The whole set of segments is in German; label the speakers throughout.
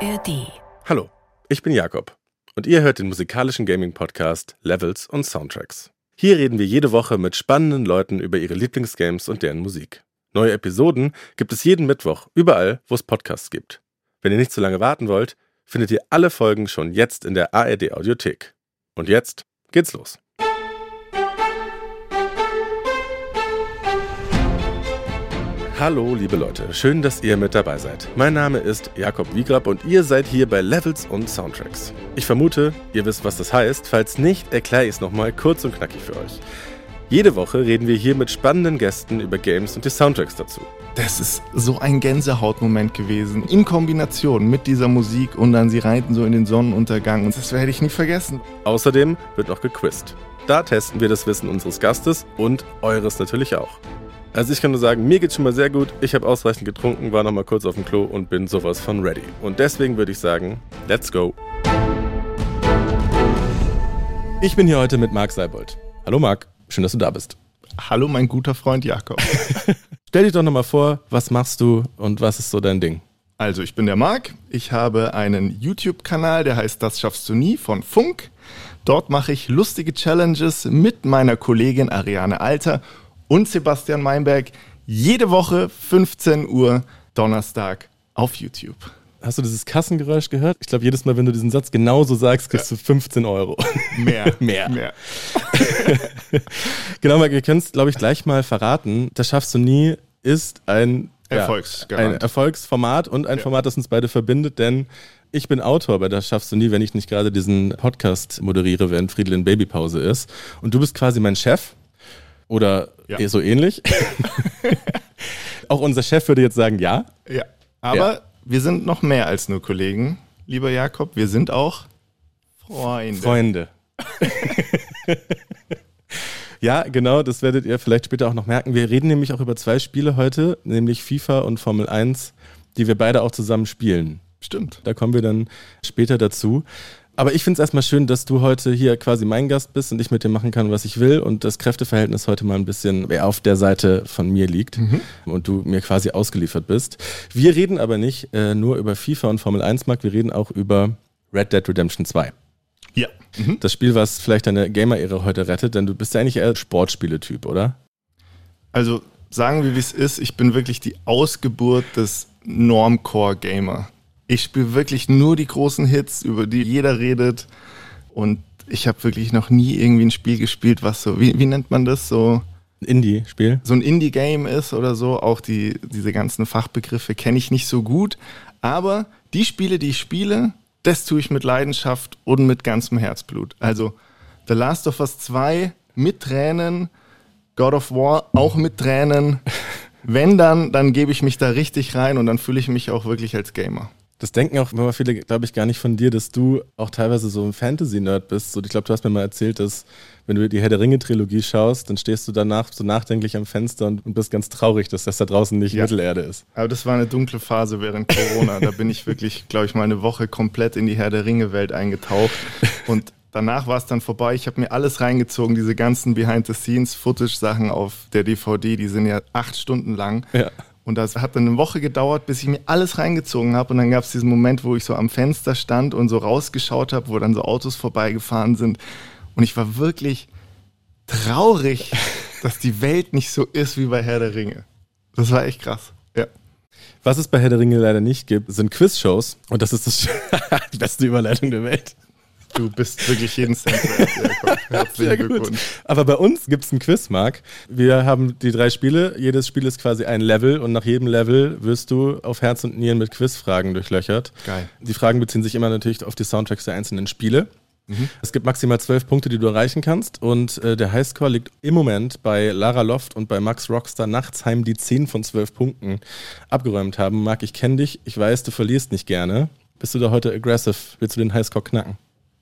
Speaker 1: ARD.
Speaker 2: Hallo, ich bin Jakob und ihr hört den musikalischen Gaming-Podcast Levels und Soundtracks. Hier reden wir jede Woche mit spannenden Leuten über ihre Lieblingsgames und deren Musik. Neue Episoden gibt es jeden Mittwoch, überall, wo es Podcasts gibt. Wenn ihr nicht zu lange warten wollt, findet ihr alle Folgen schon jetzt in der ARD Audiothek. Und jetzt geht's los. Hallo, liebe Leute, schön, dass ihr mit dabei seid. Mein Name ist Jakob Wiegrab und ihr seid hier bei Levels und Soundtracks. Ich vermute, ihr wisst, was das heißt. Falls nicht, erkläre ich es nochmal kurz und knackig für euch. Jede Woche reden wir hier mit spannenden Gästen über Games und die Soundtracks dazu.
Speaker 3: Das ist so ein Gänsehautmoment gewesen. In Kombination mit dieser Musik und dann sie reiten so in den Sonnenuntergang. Und das werde ich nie vergessen.
Speaker 2: Außerdem wird noch gequizt. Da testen wir das Wissen unseres Gastes und eures natürlich auch. Also ich kann nur sagen, mir geht's schon mal sehr gut. Ich habe ausreichend getrunken, war noch mal kurz auf dem Klo und bin sowas von ready. Und deswegen würde ich sagen, let's go. Ich bin hier heute mit Marc Seibold. Hallo Marc, schön, dass du da bist.
Speaker 3: Hallo mein guter Freund Jakob.
Speaker 2: Stell dich doch noch mal vor, was machst du und was ist so dein Ding?
Speaker 3: Also ich bin der Marc. Ich habe einen YouTube-Kanal, der heißt Das schaffst du nie von Funk. Dort mache ich lustige Challenges mit meiner Kollegin Ariane Alter und Sebastian Meinberg jede Woche 15 Uhr Donnerstag auf YouTube.
Speaker 2: Hast du dieses Kassengeräusch gehört? Ich glaube, jedes Mal, wenn du diesen Satz genauso sagst, kriegst ja. du 15 Euro.
Speaker 3: Mehr.
Speaker 2: Mehr.
Speaker 3: Mehr.
Speaker 2: genau, wir können es, glaube ich, gleich mal verraten. Das schaffst du nie, ist ein,
Speaker 3: Erfolgs
Speaker 2: ja, ein Erfolgsformat und ein ja. Format, das uns beide verbindet, denn ich bin Autor bei Das schaffst du nie, wenn ich nicht gerade diesen Podcast moderiere, während Friedel in Babypause ist. Und du bist quasi mein Chef. Oder ja. so ähnlich. Auch unser Chef würde jetzt sagen, ja.
Speaker 3: Ja. Aber ja. wir sind noch mehr als nur Kollegen, lieber Jakob. Wir sind auch Freunde.
Speaker 2: Freunde. ja, genau, das werdet ihr vielleicht später auch noch merken. Wir reden nämlich auch über zwei Spiele heute, nämlich FIFA und Formel 1, die wir beide auch zusammen spielen.
Speaker 3: Stimmt.
Speaker 2: Da kommen wir dann später dazu. Aber ich finde es erstmal schön, dass du heute hier quasi mein Gast bist und ich mit dir machen kann, was ich will und das Kräfteverhältnis heute mal ein bisschen auf der Seite von mir liegt mhm. und du mir quasi ausgeliefert bist. Wir reden aber nicht äh, nur über FIFA und Formel 1 Markt, wir reden auch über Red Dead Redemption 2.
Speaker 3: Ja.
Speaker 2: Mhm. Das Spiel, was vielleicht deine Gamer-Ehre heute rettet, denn du bist ja eigentlich eher Sportspieletyp, oder?
Speaker 3: Also sagen wir, wie es ist, ich bin wirklich die Ausgeburt des Normcore-Gamer ich spiele wirklich nur die großen Hits, über die jeder redet. Und ich habe wirklich noch nie irgendwie ein Spiel gespielt, was so, wie, wie nennt man das so?
Speaker 2: Ein Indie-Spiel?
Speaker 3: So ein Indie-Game ist oder so. Auch die, diese ganzen Fachbegriffe kenne ich nicht so gut. Aber die Spiele, die ich spiele, das tue ich mit Leidenschaft und mit ganzem Herzblut. Also The Last of Us 2 mit Tränen, God of War auch mit Tränen. Wenn dann, dann gebe ich mich da richtig rein und dann fühle ich mich auch wirklich als Gamer.
Speaker 2: Das denken auch immer viele, glaube ich, gar nicht von dir, dass du auch teilweise so ein Fantasy-Nerd bist. So, ich glaube, du hast mir mal erzählt, dass wenn du die Herr der Ringe-Trilogie schaust, dann stehst du danach so nachdenklich am Fenster und, und bist ganz traurig, dass das da draußen nicht ja. Mittelerde ist.
Speaker 3: Aber das war eine dunkle Phase während Corona. da bin ich wirklich, glaube ich, mal eine Woche komplett in die Herr der Ringe-Welt eingetaucht. Und danach war es dann vorbei. Ich habe mir alles reingezogen, diese ganzen Behind-the-Scenes-Footage-Sachen auf der DVD, die sind ja acht Stunden lang.
Speaker 2: Ja.
Speaker 3: Und das hat dann eine Woche gedauert, bis ich mir alles reingezogen habe. Und dann gab es diesen Moment, wo ich so am Fenster stand und so rausgeschaut habe, wo dann so Autos vorbeigefahren sind. Und ich war wirklich traurig, dass die Welt nicht so ist wie bei Herr der Ringe. Das war echt krass. Ja.
Speaker 2: Was es bei Herr der Ringe leider nicht gibt, sind Quizshows. Und das ist das die beste Überleitung der Welt.
Speaker 3: Du bist wirklich jeden Cent wert, Herzlichen Glückwunsch.
Speaker 2: Aber bei uns gibt es einen Quiz, Marc. Wir haben die drei Spiele. Jedes Spiel ist quasi ein Level und nach jedem Level wirst du auf Herz und Nieren mit Quizfragen durchlöchert.
Speaker 3: Geil.
Speaker 2: Die Fragen beziehen sich immer natürlich auf die Soundtracks der einzelnen Spiele. Mhm. Es gibt maximal zwölf Punkte, die du erreichen kannst. Und äh, der Highscore liegt im Moment bei Lara Loft und bei Max Rockstar Nachtsheim, die 10 von 12 Punkten abgeräumt haben. Marc, ich kenne dich. Ich weiß, du verlierst nicht gerne. Bist du da heute aggressive? Willst du den Highscore knacken?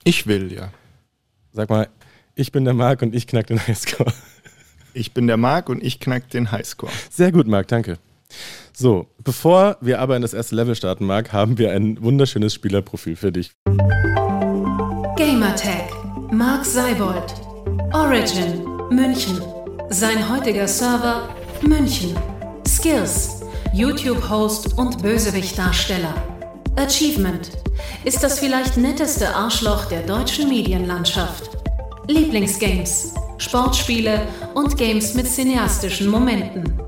Speaker 3: Ich will, ja.
Speaker 2: Sag mal, ich bin der Marc und ich knack den Highscore.
Speaker 3: Ich bin der Marc und ich knack den Highscore.
Speaker 2: Sehr gut, Marc, danke. So, bevor wir aber in das erste Level starten, Marc, haben wir ein wunderschönes Spielerprofil für dich.
Speaker 1: Gamertag, Marc Seibold. Origin, München. Sein heutiger Server, München. Skills, YouTube-Host und Bösewicht-Darsteller. Achievement. Ist das vielleicht netteste Arschloch der deutschen Medienlandschaft. Lieblingsgames. Sportspiele und Games mit cineastischen Momenten.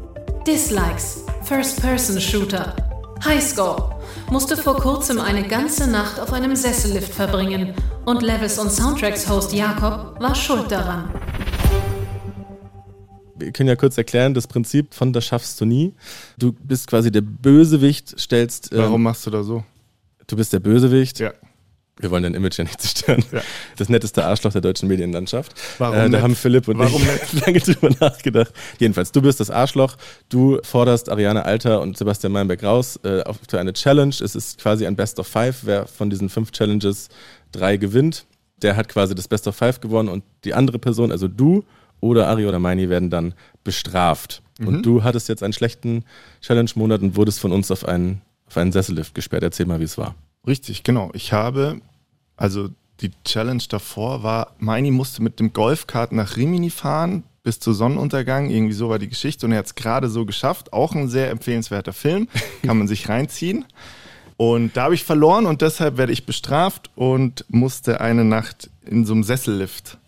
Speaker 1: Dislikes. First-Person-Shooter. Highscore. Musste vor kurzem eine ganze Nacht auf einem Sessellift verbringen und Levels und Soundtracks Host Jakob war schuld daran.
Speaker 2: Wir können ja kurz erklären, das Prinzip von das schaffst du nie. Du bist quasi der Bösewicht, stellst.
Speaker 3: Ähm, Warum machst du da so?
Speaker 2: Du bist der Bösewicht.
Speaker 3: Ja.
Speaker 2: Wir wollen dein Image ja nicht zerstören. Ja. Das netteste Arschloch der deutschen Medienlandschaft.
Speaker 3: Warum äh,
Speaker 2: da haben Philipp und
Speaker 3: Warum
Speaker 2: ich lange drüber nachgedacht. Jedenfalls, du bist das Arschloch. Du forderst Ariane Alter und Sebastian Meinberg raus äh, für eine Challenge. Es ist quasi ein Best of Five. Wer von diesen fünf Challenges drei gewinnt, der hat quasi das Best of Five gewonnen und die andere Person, also du oder Ari oder Meini, werden dann bestraft. Mhm. Und du hattest jetzt einen schlechten Challenge-Monat und wurdest von uns auf einen, auf einen Sessellift gesperrt. Erzähl mal, wie es war.
Speaker 3: Richtig, genau. Ich habe, also die Challenge davor war, Meini musste mit dem Golfkart nach Rimini fahren bis zu Sonnenuntergang. Irgendwie so war die Geschichte und er hat es gerade so geschafft. Auch ein sehr empfehlenswerter Film, kann man sich reinziehen. Und da habe ich verloren und deshalb werde ich bestraft und musste eine Nacht in so einem Sessellift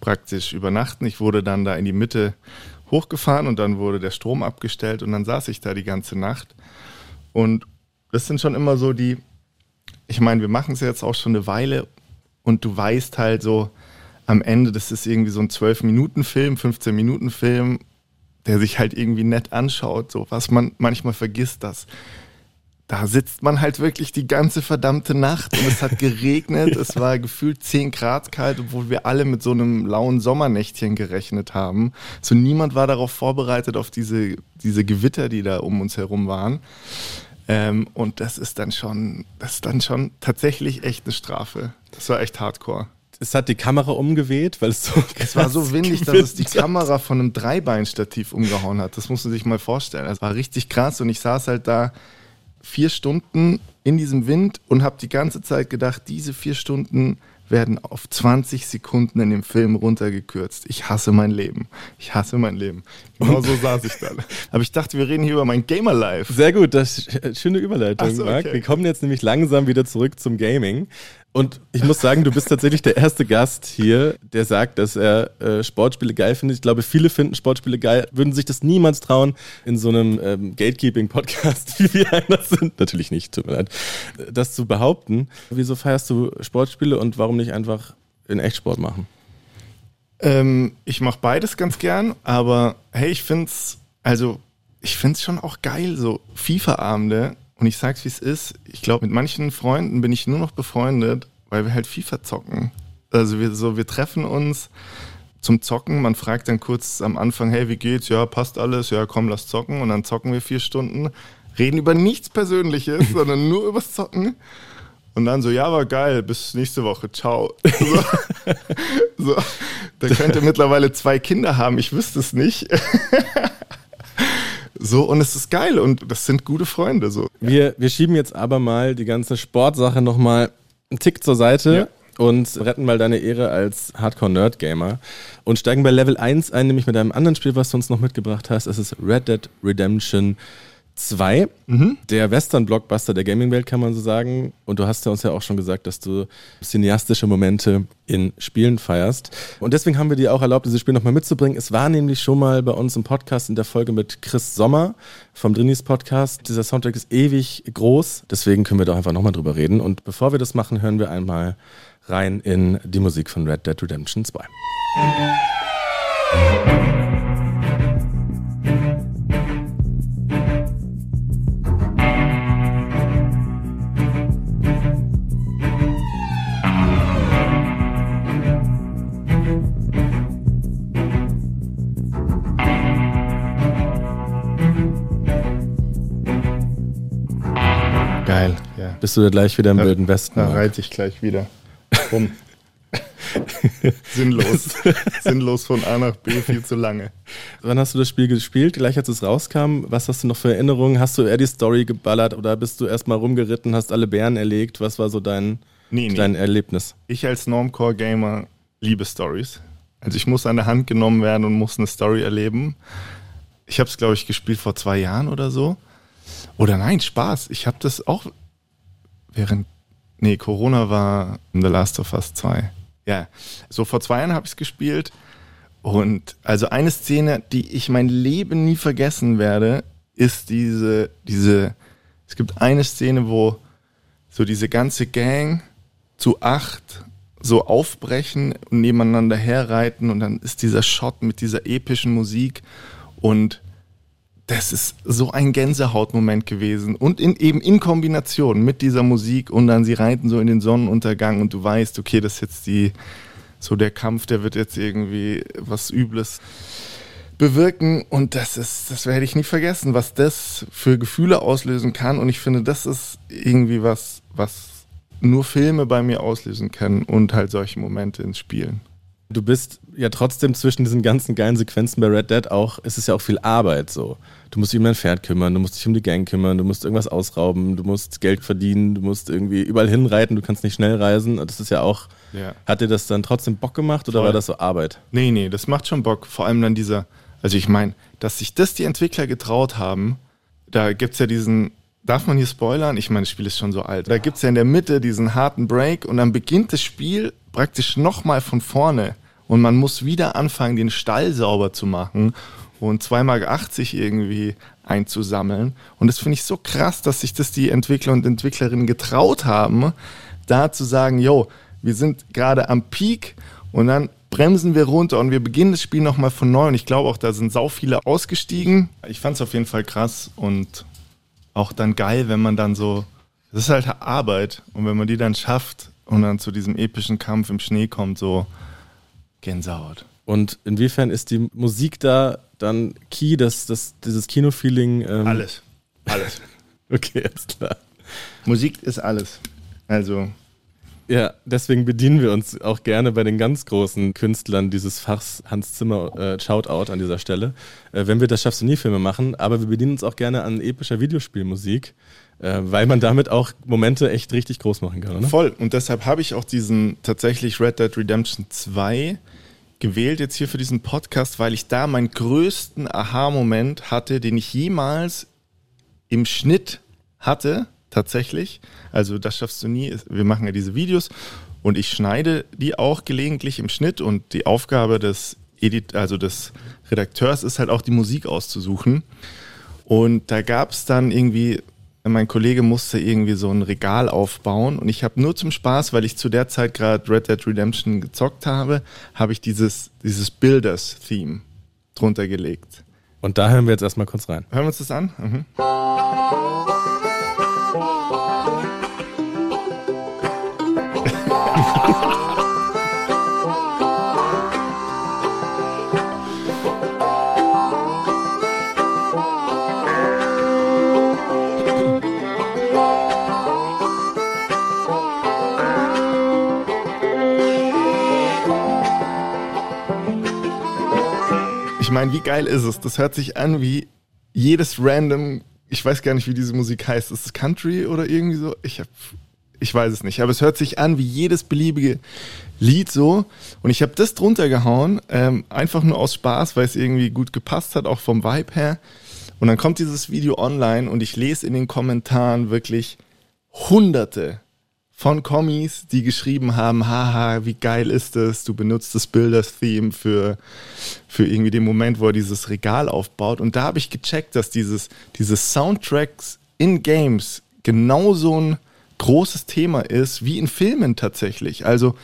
Speaker 3: praktisch übernachten. Ich wurde dann da in die Mitte hochgefahren und dann wurde der Strom abgestellt und dann saß ich da die ganze Nacht. Und das sind schon immer so die ich meine, wir machen es jetzt auch schon eine Weile und du weißt halt so, am Ende, das ist irgendwie so ein 12-Minuten-Film, 15-Minuten-Film, der sich halt irgendwie nett anschaut, so was man manchmal vergisst, dass da sitzt man halt wirklich die ganze verdammte Nacht und es hat geregnet, ja. es war gefühlt 10 Grad kalt, obwohl wir alle mit so einem lauen Sommernächtchen gerechnet haben. So niemand war darauf vorbereitet, auf diese, diese Gewitter, die da um uns herum waren. Ähm, und das ist dann schon, das ist dann schon tatsächlich echt eine Strafe. Das war echt hardcore.
Speaker 2: Es hat die Kamera umgeweht, weil es so.
Speaker 3: Es war so windig, dass es die Kamera von einem Dreibeinstativ umgehauen hat. Das musst du sich mal vorstellen. Es war richtig krass und ich saß halt da vier Stunden in diesem Wind und habe die ganze Zeit gedacht, diese vier Stunden werden auf 20 Sekunden in dem Film runtergekürzt. Ich hasse mein Leben. Ich hasse mein Leben. Genau so saß ich dann. Aber ich dachte, wir reden hier über mein Gamer-Life.
Speaker 2: Sehr gut, das schöne Überleitung, so, Marc. Okay. Wir kommen jetzt nämlich langsam wieder zurück zum Gaming. Und ich muss sagen, du bist tatsächlich der erste Gast hier, der sagt, dass er äh, Sportspiele geil findet. Ich glaube, viele finden Sportspiele geil, würden sich das niemals trauen in so einem ähm, Gatekeeping-Podcast, wie wir einer sind. Natürlich nicht, tut mir leid. Das zu behaupten. Wieso feierst du Sportspiele und warum nicht einfach in Echtsport machen?
Speaker 3: Ähm, ich mache beides ganz gern, aber hey, ich find's, also ich find's schon auch geil, so FIFA-Abende und ich sag's, wie es ist. Ich glaube, mit manchen Freunden bin ich nur noch befreundet, weil wir halt FIFA zocken. Also wir so, wir treffen uns zum Zocken. Man fragt dann kurz am Anfang, hey, wie geht's? Ja, passt alles. Ja, komm, lass zocken. Und dann zocken wir vier Stunden, reden über nichts Persönliches, sondern nur übers Zocken. Und dann so, ja, war geil, bis nächste Woche, ciao. So, so. Der könnte mittlerweile zwei Kinder haben, ich wüsste es nicht. So, und es ist geil und das sind gute Freunde. So.
Speaker 2: Wir, wir schieben jetzt aber mal die ganze Sportsache nochmal einen Tick zur Seite. Ja. Und retten mal deine Ehre als Hardcore-Nerd-Gamer und steigen bei Level 1 ein, nämlich mit einem anderen Spiel, was du uns noch mitgebracht hast. Es ist Red Dead Redemption 2, mhm. der Western-Blockbuster der Gaming-Welt, kann man so sagen. Und du hast ja uns ja auch schon gesagt, dass du cineastische Momente in Spielen feierst. Und deswegen haben wir dir auch erlaubt, dieses Spiel nochmal mitzubringen. Es war nämlich schon mal bei uns im Podcast in der Folge mit Chris Sommer vom Drinis Podcast. Dieser Soundtrack ist ewig groß, deswegen können wir da einfach nochmal drüber reden. Und bevor wir das machen, hören wir einmal rein in die Musik von Red Dead Redemption 2. Bist du da gleich wieder im Wilden Westen?
Speaker 3: Da reite ich gleich wieder rum. Sinnlos. Sinnlos von A nach B, viel zu lange.
Speaker 2: Wann hast du das Spiel gespielt? Gleich als es rauskam, was hast du noch für Erinnerungen? Hast du eher die Story geballert oder bist du erstmal rumgeritten, hast alle Bären erlegt? Was war so dein, nee, dein nee. Erlebnis?
Speaker 3: Ich als Normcore-Gamer liebe Stories. Also ich muss an der Hand genommen werden und muss eine Story erleben. Ich habe es, glaube ich, gespielt vor zwei Jahren oder so. Oder nein, Spaß. Ich habe das auch während, nee, Corona war The Last of Us 2. Ja, so vor zwei Jahren habe ich es gespielt. Und also eine Szene, die ich mein Leben nie vergessen werde, ist diese, diese, es gibt eine Szene, wo so diese ganze Gang zu acht so aufbrechen und nebeneinander herreiten und dann ist dieser Shot mit dieser epischen Musik und das ist so ein Gänsehautmoment gewesen und in, eben in Kombination mit dieser Musik und dann sie reiten so in den Sonnenuntergang und du weißt, okay, das ist jetzt die, so der Kampf, der wird jetzt irgendwie was Übles bewirken und das ist, das werde ich nie vergessen, was das für Gefühle auslösen kann und ich finde, das ist irgendwie was, was nur Filme bei mir auslösen können und halt solche Momente ins Spielen.
Speaker 2: Du bist ja trotzdem zwischen diesen ganzen geilen Sequenzen bei Red Dead auch, es ist ja auch viel Arbeit so. Du musst dich um dein Pferd kümmern, du musst dich um die Gang kümmern, du musst irgendwas ausrauben, du musst Geld verdienen, du musst irgendwie überall hinreiten, du kannst nicht schnell reisen. Das ist ja auch, ja. hat dir das dann trotzdem Bock gemacht oder Voll. war das so Arbeit?
Speaker 3: Nee, nee, das macht schon Bock. Vor allem dann dieser, also ich meine, dass sich das die Entwickler getraut haben, da gibt es ja diesen, darf man hier spoilern? Ich meine, das Spiel ist schon so alt. Da gibt es ja in der Mitte diesen harten Break und dann beginnt das Spiel praktisch nochmal von vorne und man muss wieder anfangen, den Stall sauber zu machen und 2,80 Mark irgendwie einzusammeln. Und das finde ich so krass, dass sich das die Entwickler und Entwicklerinnen getraut haben, da zu sagen, yo, wir sind gerade am Peak und dann bremsen wir runter und wir beginnen das Spiel nochmal von neu. Und ich glaube auch, da sind sau viele ausgestiegen. Ich fand es auf jeden Fall krass und auch dann geil, wenn man dann so, das ist halt Arbeit und wenn man die dann schafft und dann zu diesem epischen Kampf im Schnee kommt, so Gänsehaut.
Speaker 2: Und inwiefern ist die Musik da dann key, dass das, dieses Kino-Feeling?
Speaker 3: Ähm alles. Alles.
Speaker 2: okay, ist klar.
Speaker 3: Musik ist alles. Also.
Speaker 2: Ja, deswegen bedienen wir uns auch gerne bei den ganz großen Künstlern dieses Fachs Hans Zimmer äh, Shoutout an dieser Stelle. Äh, wenn wir das Schaffst du nie Filme machen, aber wir bedienen uns auch gerne an epischer Videospielmusik, äh, weil man damit auch Momente echt richtig groß machen kann, oder?
Speaker 3: Voll. Und deshalb habe ich auch diesen tatsächlich Red Dead Redemption 2 gewählt jetzt hier für diesen Podcast, weil ich da meinen größten Aha-Moment hatte, den ich jemals im Schnitt hatte, tatsächlich. Also das schaffst du nie. Wir machen ja diese Videos und ich schneide die auch gelegentlich im Schnitt und die Aufgabe des Edit, also des Redakteurs ist halt auch die Musik auszusuchen. Und da gab es dann irgendwie mein Kollege musste irgendwie so ein Regal aufbauen und ich habe nur zum Spaß, weil ich zu der Zeit gerade Red Dead Redemption gezockt habe, habe ich dieses, dieses Builders-Theme drunter gelegt.
Speaker 2: Und da hören wir jetzt erstmal kurz rein.
Speaker 3: Hören wir uns das an? Mhm. Geil ist es? Das hört sich an wie jedes random, ich weiß gar nicht, wie diese Musik heißt. Ist es Country oder irgendwie so? Ich hab, ich weiß es nicht, aber es hört sich an wie jedes beliebige Lied so. Und ich habe das drunter gehauen, ähm, einfach nur aus Spaß, weil es irgendwie gut gepasst hat, auch vom Vibe her. Und dann kommt dieses Video online und ich lese in den Kommentaren wirklich hunderte von Kommis, die geschrieben haben, haha, wie geil ist es, du benutzt das Builders-Theme für, für irgendwie den Moment, wo er dieses Regal aufbaut. Und da habe ich gecheckt, dass dieses, dieses Soundtracks in Games genauso ein großes Thema ist, wie in Filmen tatsächlich. Also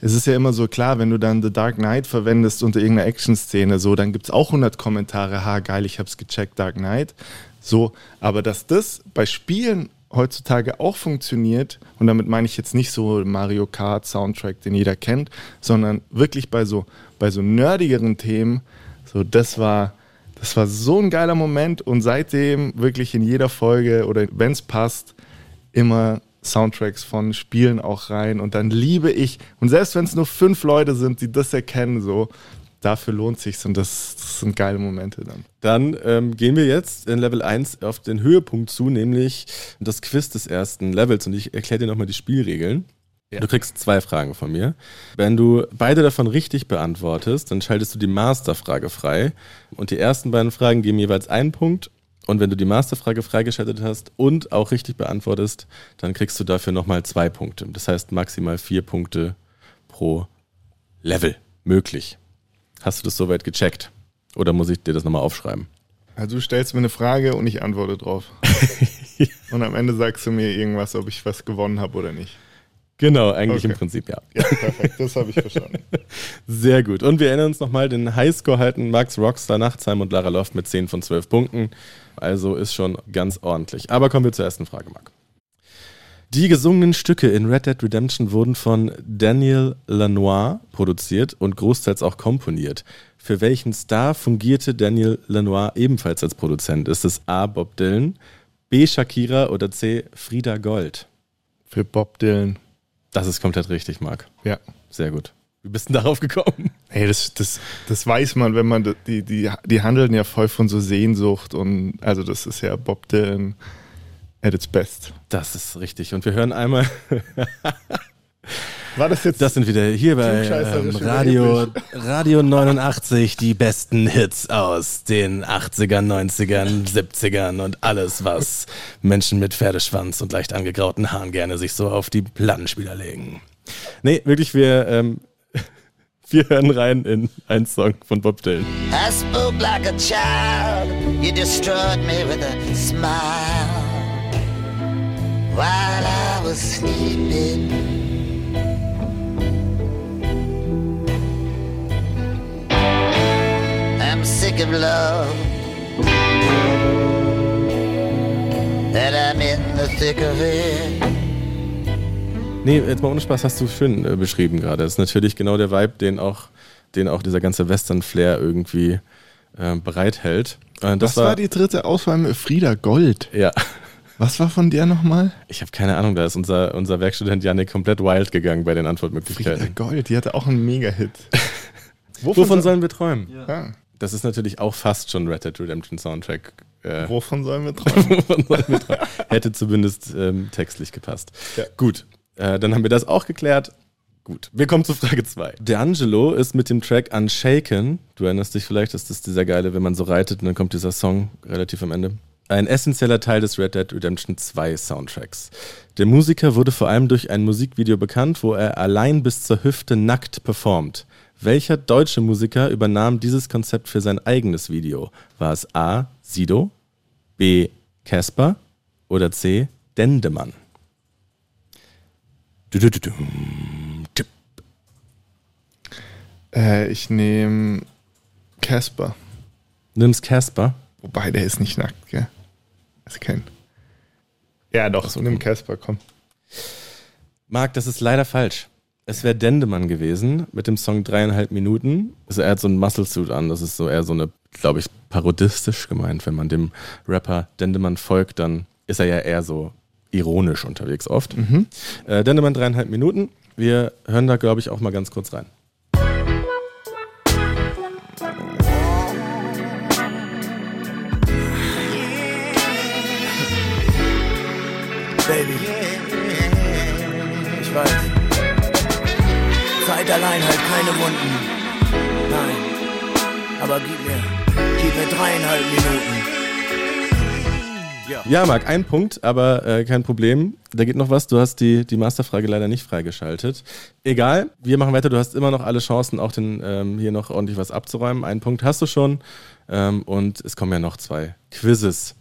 Speaker 3: es ist ja immer so klar, wenn du dann The Dark Knight verwendest unter irgendeiner Action-Szene, so, dann gibt es auch 100 Kommentare, ha, geil, ich hab's gecheckt, Dark Knight. So, aber dass das bei Spielen heutzutage auch funktioniert, und damit meine ich jetzt nicht so Mario Kart Soundtrack, den jeder kennt, sondern wirklich bei so, bei so nerdigeren Themen, so das war, das war so ein geiler Moment und seitdem wirklich in jeder Folge oder wenn es passt, immer Soundtracks von Spielen auch rein und dann liebe ich, und selbst wenn es nur fünf Leute sind, die das erkennen, so, dafür lohnt sich und das, das, sind geile Momente dann.
Speaker 2: Dann ähm, gehen wir jetzt in Level 1 auf den Höhepunkt zu, nämlich das Quiz des ersten Levels und ich erkläre dir nochmal die Spielregeln. Ja. Du kriegst zwei Fragen von mir. Wenn du beide davon richtig beantwortest, dann schaltest du die Masterfrage frei und die ersten beiden Fragen geben jeweils einen Punkt Und wenn du die Masterfrage freigeschaltet hast und auch richtig beantwortest, dann kriegst du dafür nochmal zwei Punkte. Das heißt maximal vier Punkte pro Level möglich. Hast du das soweit gecheckt? Oder muss ich dir das nochmal aufschreiben?
Speaker 3: Also du stellst mir eine Frage und ich antworte drauf. Und am Ende sagst du mir irgendwas, ob ich was gewonnen habe oder nicht.
Speaker 2: Genau, eigentlich
Speaker 3: Okay.
Speaker 2: im Prinzip ja.
Speaker 3: Ja, perfekt, das habe ich verstanden.
Speaker 2: Sehr gut. Und wir erinnern uns nochmal, den Highscore halten Max Rockstar, Nachtsheim und Lara Loft mit 10 von 12 Punkten. Also ist schon ganz ordentlich. Aber kommen wir zur ersten Frage, Marc. Die gesungenen Stücke in Red Dead Redemption wurden von Daniel Lanois produziert und großteils auch komponiert. Für welchen Star fungierte Daniel Lanois ebenfalls als Produzent? Ist es A. Bob Dylan, B. Shakira oder C. Frida Gold?
Speaker 3: Für Bob Dylan.
Speaker 2: Das ist komplett richtig, Marc.
Speaker 3: Ja.
Speaker 2: Sehr gut. Wie bist du darauf gekommen?
Speaker 3: Hey, das, das, das weiß man, wenn man, die, die, die handeln ja voll von so Sehnsucht und also das ist ja Bob Dylan at its best.
Speaker 2: Das ist richtig. Und wir hören einmal,
Speaker 3: War das jetzt
Speaker 2: das sind wieder hier bei ähm, Radio. Radio 89 die besten Hits aus den 80ern, 90ern, 70ern und alles, was Menschen mit Pferdeschwanz und leicht angegrauten Haaren gerne sich so auf die Plattenspieler legen. Nee, wirklich, wir, ähm, wir hören rein in einen Song von Bob Dylan.
Speaker 4: I spoke like a child. You destroyed me with a smile while I was sleeping. I'm sick of love. That I'm in the thick of it.
Speaker 2: Nee, jetzt mal ohne Spaß, hast du schön äh, beschrieben gerade. Das ist natürlich genau der Vibe, den auch, den auch dieser ganze Western-Flair irgendwie äh, bereithält. Äh, das
Speaker 3: Was war, die dritte Auswahl mit Frieda Gold?
Speaker 2: Ja,
Speaker 3: Was war von der nochmal?
Speaker 2: ich habe keine Ahnung, da ist unser, unser Werkstudent Janik komplett wild gegangen bei den
Speaker 3: Frieda
Speaker 2: Antwortmöglichkeiten.
Speaker 3: Gold, die hatte auch einen Mega-Hit.
Speaker 2: Wovon sollen wir träumen?
Speaker 3: Ja.
Speaker 2: Das ist natürlich auch fast schon Red Dead Redemption Soundtrack. Äh,
Speaker 3: Wovon sollen wir träumen?
Speaker 2: wovon sollen wir träumen? Hätte zumindest ähm, textlich gepasst.
Speaker 3: Ja.
Speaker 2: Gut, äh, dann haben wir das auch geklärt. Gut, wir kommen zu Frage 2. D'Angelo ist mit dem Track Unshaken, du erinnerst dich vielleicht, das ist dieser geile, wenn man so reitet und dann kommt dieser Song relativ am Ende, ein essentieller Teil des Red Dead Redemption 2 Soundtracks. Der Musiker wurde vor allem durch ein Musikvideo bekannt, wo er allein bis zur Hüfte nackt performt. Welcher deutsche Musiker übernahm dieses Konzept für sein eigenes Video? War es A. Sido, B. Casper oder C. Dendemann? Du-du-du-du. Tipp.
Speaker 3: äh, ich nehme Casper.
Speaker 2: Nimm's Casper.
Speaker 3: Wobei, der ist nicht nackt, gell? Also kein. Ja, doch, nimm Casper, komm.
Speaker 2: Marc, das ist leider falsch. Es wäre Dendemann gewesen mit dem Song dreieinhalb Minuten. Also er hat so einen Muscle Suit an. Das ist so eher so eine, glaube ich, parodistisch gemeint. Wenn man dem Rapper Dendemann folgt, dann ist er ja eher so ironisch unterwegs oft. Äh, Dendemann dreieinhalb Minuten. Wir hören da, glaube ich, auch mal ganz kurz rein.
Speaker 5: Baby. Ich weiß. Zeit allein halt keine Wunden. Nein. Aber gib mir, gib mir dreieinhalb Minuten.
Speaker 2: Ja, Marc, ein Punkt, aber äh, kein Problem. Da geht noch was. Du hast die, die Masterfrage leider nicht freigeschaltet. Egal, wir machen weiter. Du hast immer noch alle Chancen, auch den, ähm, hier noch ordentlich was abzuräumen. Einen Punkt hast du schon. Ähm, und es kommen ja noch zwei Quizzes.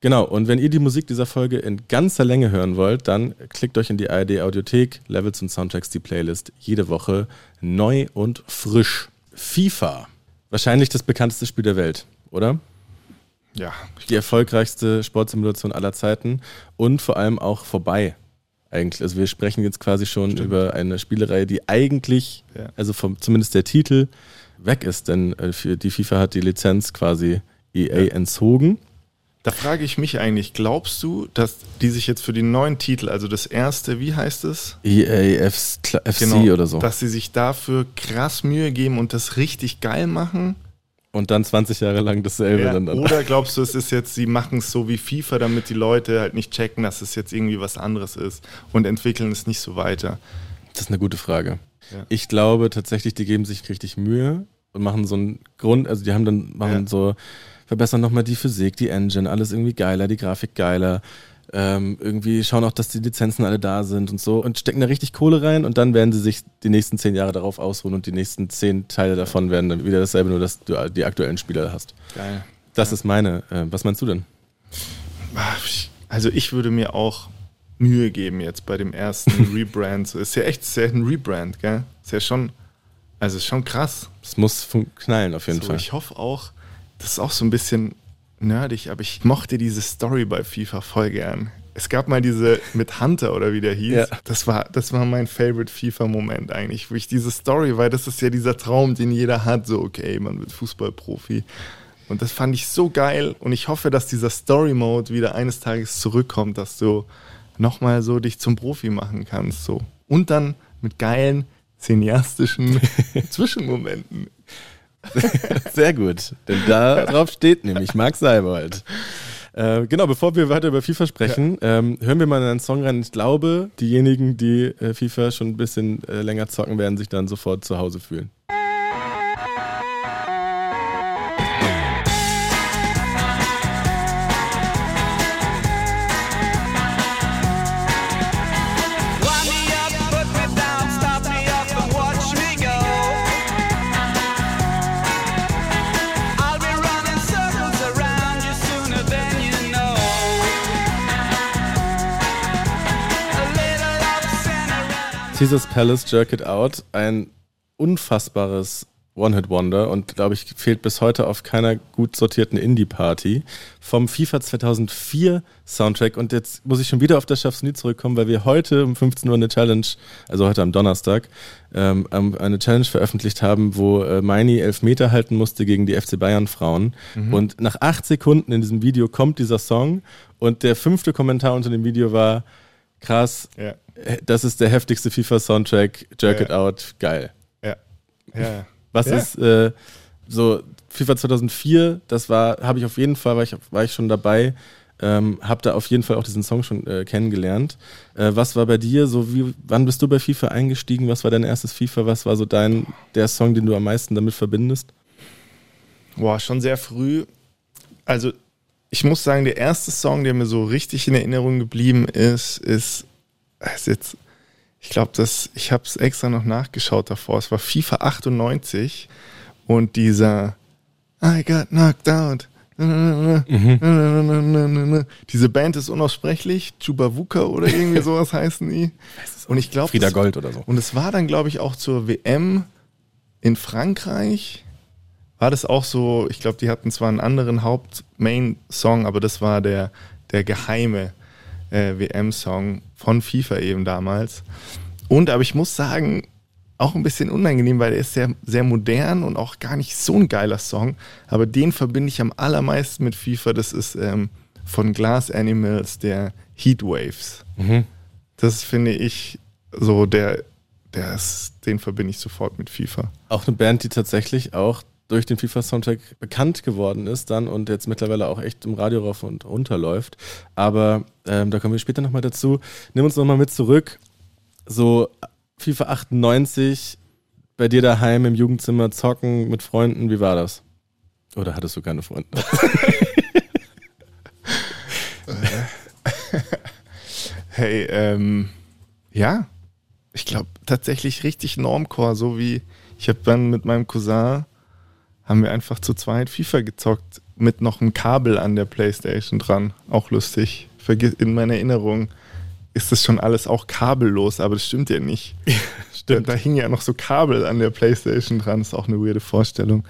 Speaker 2: Genau, und wenn ihr die Musik dieser Folge in ganzer Länge hören wollt, dann klickt euch in die ARD Audiothek, Levels und Soundtracks, die Playlist, jede Woche neu und frisch. FIFA. Wahrscheinlich das bekannteste Spiel der Welt, oder?
Speaker 3: Ja,
Speaker 2: die erfolgreichste Sportsimulation aller Zeiten und vor allem auch vorbei. Eigentlich, also wir sprechen jetzt quasi schon über eine Spielereihe, die eigentlich,
Speaker 3: Ja.
Speaker 2: also vom, zumindest der Titel weg ist, denn äh, für die FIFA hat die Lizenz quasi EA entzogen.
Speaker 3: Da frage ich mich eigentlich, glaubst du, dass die sich jetzt für die neuen Titel, also das erste, wie heißt es?
Speaker 2: EA Fs- Kla- FC
Speaker 3: Genau.
Speaker 2: oder so.
Speaker 3: Dass sie sich dafür krass Mühe geben und das richtig geil machen?
Speaker 2: und dann 20 Jahre lang dasselbe
Speaker 3: Ja,
Speaker 2: dann. dann.
Speaker 3: Oder glaubst du, es ist jetzt, sie machen es so wie FIFA, damit die Leute halt nicht checken, dass es jetzt irgendwie was anderes ist und entwickeln es nicht so weiter?
Speaker 2: Das ist eine gute Frage.
Speaker 3: Ja.
Speaker 2: Ich glaube tatsächlich, die geben sich richtig Mühe und machen so einen Grund, also die haben dann machen
Speaker 3: Ja.
Speaker 2: so verbessern nochmal die Physik, die Engine, alles irgendwie geiler, die Grafik geiler. Ähm, irgendwie schauen auch, dass die Lizenzen alle da sind und so und stecken da richtig Kohle rein und dann werden sie sich die nächsten zehn Jahre darauf ausruhen und die nächsten zehn Teile davon werden dann wieder dasselbe, nur dass du die aktuellen Spieler hast.
Speaker 3: Geil.
Speaker 2: Das ist meine. Äh, was meinst du denn?
Speaker 3: Also ich würde mir auch Mühe geben jetzt bei dem ersten Rebrand. So, ist ja echt sehr ein Rebrand, gell? Ist ja schon, also ist schon krass.
Speaker 2: Es muss knallen auf jeden
Speaker 3: So,
Speaker 2: Fall.
Speaker 3: ich hoffe auch, das ist auch so ein bisschen nerdig, aber ich mochte diese Story bei FIFA voll gern. Es gab mal diese mit Hunter oder wie der hieß.
Speaker 2: Ja.
Speaker 3: Das, war, das war mein Favorite FIFA-Moment eigentlich, wo ich diese Story, weil das ist ja dieser Traum, den jeder hat, so okay, man wird Fußballprofi. Und das fand ich so geil und ich hoffe, dass dieser Story-Mode wieder eines Tages zurückkommt, dass du nochmal so dich zum Profi machen kannst. So. Und dann mit geilen, cineastischen Zwischenmomenten.
Speaker 2: Sehr gut, denn darauf steht nämlich Marc Seibold. Äh, genau, bevor wir weiter über FIFA sprechen, ähm, hören wir mal in einen Song rein. Ich glaube, diejenigen, die äh, FIFA schon ein bisschen äh, länger zocken, werden sich dann sofort zu Hause fühlen. Caesars Palace Jerk It Out, ein unfassbares One-Hit-Wonder und glaube ich fehlt bis heute auf keiner gut sortierten Indie-Party. Vom FIFA 2004 Soundtrack und jetzt muss ich schon wieder auf das Schaff's nie zurückkommen, weil wir heute um 15 Uhr eine Challenge, also heute am Donnerstag, ähm, eine Challenge veröffentlicht haben, wo äh, Meini Elfmeter halten musste gegen die FC Bayern Frauen. Und nach acht Sekunden in diesem Video kommt dieser Song und der fünfte Kommentar unter dem Video war krass,
Speaker 3: Ja,
Speaker 2: das ist der heftigste FIFA-Soundtrack, Jerk
Speaker 3: Ja.
Speaker 2: It Out, geil.
Speaker 3: ja, ja.
Speaker 2: Was ist äh, so FIFA 2004? Das war, habe ich auf jeden Fall, war ich, war ich schon dabei, ähm, habe da auf jeden Fall auch diesen Song schon äh, kennengelernt. Äh, was war bei dir? So wie, wann bist du bei FIFA eingestiegen? Was war dein erstes FIFA? Was war so dein der Song, den du am meisten damit verbindest?
Speaker 3: Boah, schon sehr früh. Also, ich muss sagen, der erste Song, der mir so richtig in Erinnerung geblieben ist, ist, ist jetzt, ich glaube, das, ich habe es extra noch nachgeschaut davor. Es war FIFA 98 und dieser I got knocked out. Diese Band ist unaussprechlich, Chubavuka oder irgendwie sowas heißen die. Und ich glaube,
Speaker 2: Frieda Gold oder so.
Speaker 3: und es war dann, glaube ich, auch zur WM in Frankreich. War das auch so, ich glaube, die hatten zwar einen anderen Haupt-Main-Song, aber das war der, der geheime äh, WM-Song von FIFA eben damals. Und, aber ich muss sagen, auch ein bisschen unangenehm, weil er ist sehr, sehr modern und auch gar nicht so ein geiler Song. Aber den verbinde ich am allermeisten mit FIFA. Das ist ähm, von Glass Animals, der Heat Waves. Das finde ich so der, der ist, den verbinde ich sofort mit FIFA.
Speaker 2: Auch eine Band, die tatsächlich auch durch den FIFA-Soundtrack bekannt geworden ist dann und jetzt mittlerweile auch echt im Radio rauf und runter läuft. Aber ähm, da kommen wir später nochmal dazu. Nimm uns nochmal mit zurück. So FIFA 98, bei dir daheim im Jugendzimmer zocken mit Freunden, wie war das? Oder hattest du keine Freunde?
Speaker 3: Hey, ähm, ja, ich glaube tatsächlich richtig Normcore, so wie ich habe dann mit meinem Cousin, haben wir einfach zu zweit FIFA gezockt mit noch einem Kabel an der Playstation dran. Auch lustig. In meiner Erinnerung ist das schon alles auch kabellos, aber das stimmt ja nicht. Da, da hingen ja noch so Kabel an der Playstation dran, ist auch eine weirde Vorstellung.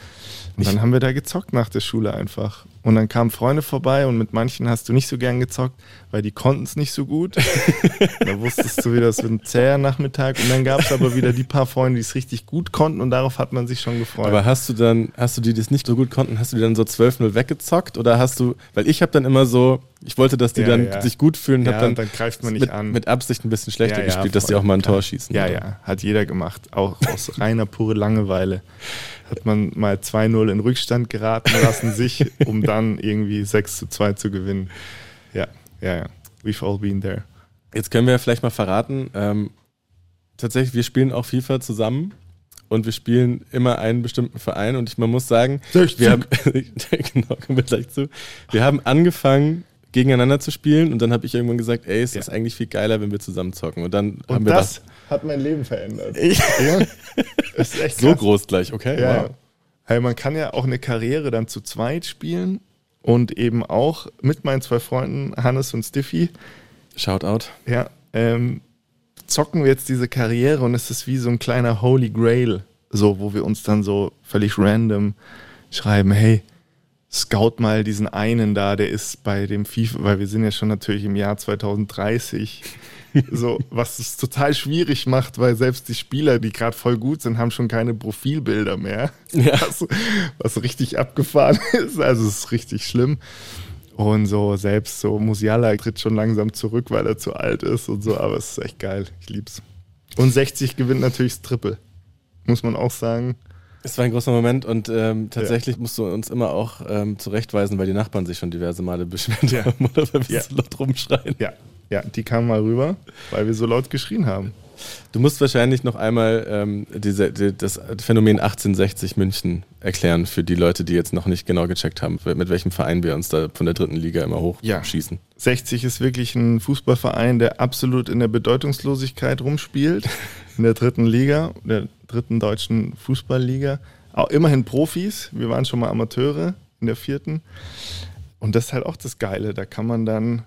Speaker 3: Und dann haben wir da gezockt nach der Schule einfach. Und dann kamen Freunde vorbei und mit manchen hast du nicht so gern gezockt, weil die konnten es nicht so gut. da wusstest du wieder, es wird ein zäher Nachmittag. Und dann gab es aber wieder die paar Freunde, die es richtig gut konnten und darauf hat man sich schon gefreut.
Speaker 2: Aber hast du dann, hast du die, die es nicht so gut konnten, hast du die dann so 12-0 weggezockt? Oder hast du, weil ich habe dann immer so, ich wollte, dass die
Speaker 3: Ja,
Speaker 2: dann
Speaker 3: ja.
Speaker 2: sich gut fühlen und
Speaker 3: Ja,
Speaker 2: habe dann,
Speaker 3: dann greift man nicht
Speaker 2: mit,
Speaker 3: an.
Speaker 2: mit Absicht ein bisschen schlechter
Speaker 3: Ja,
Speaker 2: gespielt, dass die auch mal ein. Tor schießen.
Speaker 3: Ja,
Speaker 2: oder?
Speaker 3: ja, hat jeder gemacht. Auch aus reiner pure Langeweile. Hat man mal 2-0 in Rückstand geraten lassen, sich, um dann irgendwie 6 zu 2 zu gewinnen. Ja, ja, ja. We've all been there.
Speaker 2: Jetzt können wir ja vielleicht mal verraten, ähm, tatsächlich, wir spielen auch FIFA zusammen und wir spielen immer einen bestimmten Verein und ich, man muss sagen,
Speaker 3: 60.
Speaker 2: wir haben, genau, kommen wir gleich zu. Wir haben angefangen gegeneinander zu spielen und dann habe ich irgendwann gesagt, ey, es ist eigentlich viel geiler, wenn wir zusammen zocken und dann haben
Speaker 3: Und
Speaker 2: wir
Speaker 3: das
Speaker 2: was.
Speaker 3: hat mein Leben verändert.
Speaker 2: Ich,
Speaker 3: Ja, das ist echt
Speaker 2: so
Speaker 3: krass.
Speaker 2: groß gleich, okay?
Speaker 3: Ja.
Speaker 2: Wow.
Speaker 3: Hey, man kann ja auch eine Karriere dann zu zweit spielen und eben auch mit meinen zwei Freunden Hannes und Stiffy,
Speaker 2: Shoutout.
Speaker 3: ja, ähm, zocken wir jetzt diese Karriere und es ist wie so ein kleiner Holy Grail, so, wo wir uns dann so völlig random schreiben, hey, scout mal diesen einen da, der ist bei dem FIFA, weil wir sind ja schon natürlich im Jahr 2030, so, was es total schwierig macht, weil selbst die Spieler, die gerade voll gut sind, haben schon keine Profilbilder mehr,
Speaker 2: Ja.
Speaker 3: was, was richtig abgefahren ist, also es ist richtig schlimm. Und so selbst so Musiala tritt schon langsam zurück, weil er zu alt ist und so, aber es ist echt geil. Ich lieb's. Und 60 gewinnt natürlich das Triple. Muss man auch sagen.
Speaker 2: Es war ein großer Moment und ähm, tatsächlich musst du uns immer auch ähm, zurechtweisen, weil die Nachbarn sich schon diverse Male beschwert
Speaker 3: Ja.
Speaker 2: haben oder weil wir
Speaker 3: Ja.
Speaker 2: so laut rumschreien.
Speaker 3: Ja, ja, die kamen mal rüber, weil wir so laut geschrien haben.
Speaker 2: Du musst wahrscheinlich noch einmal ähm, diese, die, das Phänomen 1860 München erklären für die Leute, die jetzt noch nicht genau gecheckt haben, mit welchem Verein wir uns da von der dritten Liga immer
Speaker 3: Ja.
Speaker 2: hochschießen.
Speaker 3: 60 ist wirklich ein Fußballverein, der absolut in der Bedeutungslosigkeit rumspielt. In der dritten Liga, der dritten deutschen Fußballliga. Auch immerhin Profis. Wir waren schon mal Amateure in der vierten. Und das ist halt auch das Geile. Da kann man dann,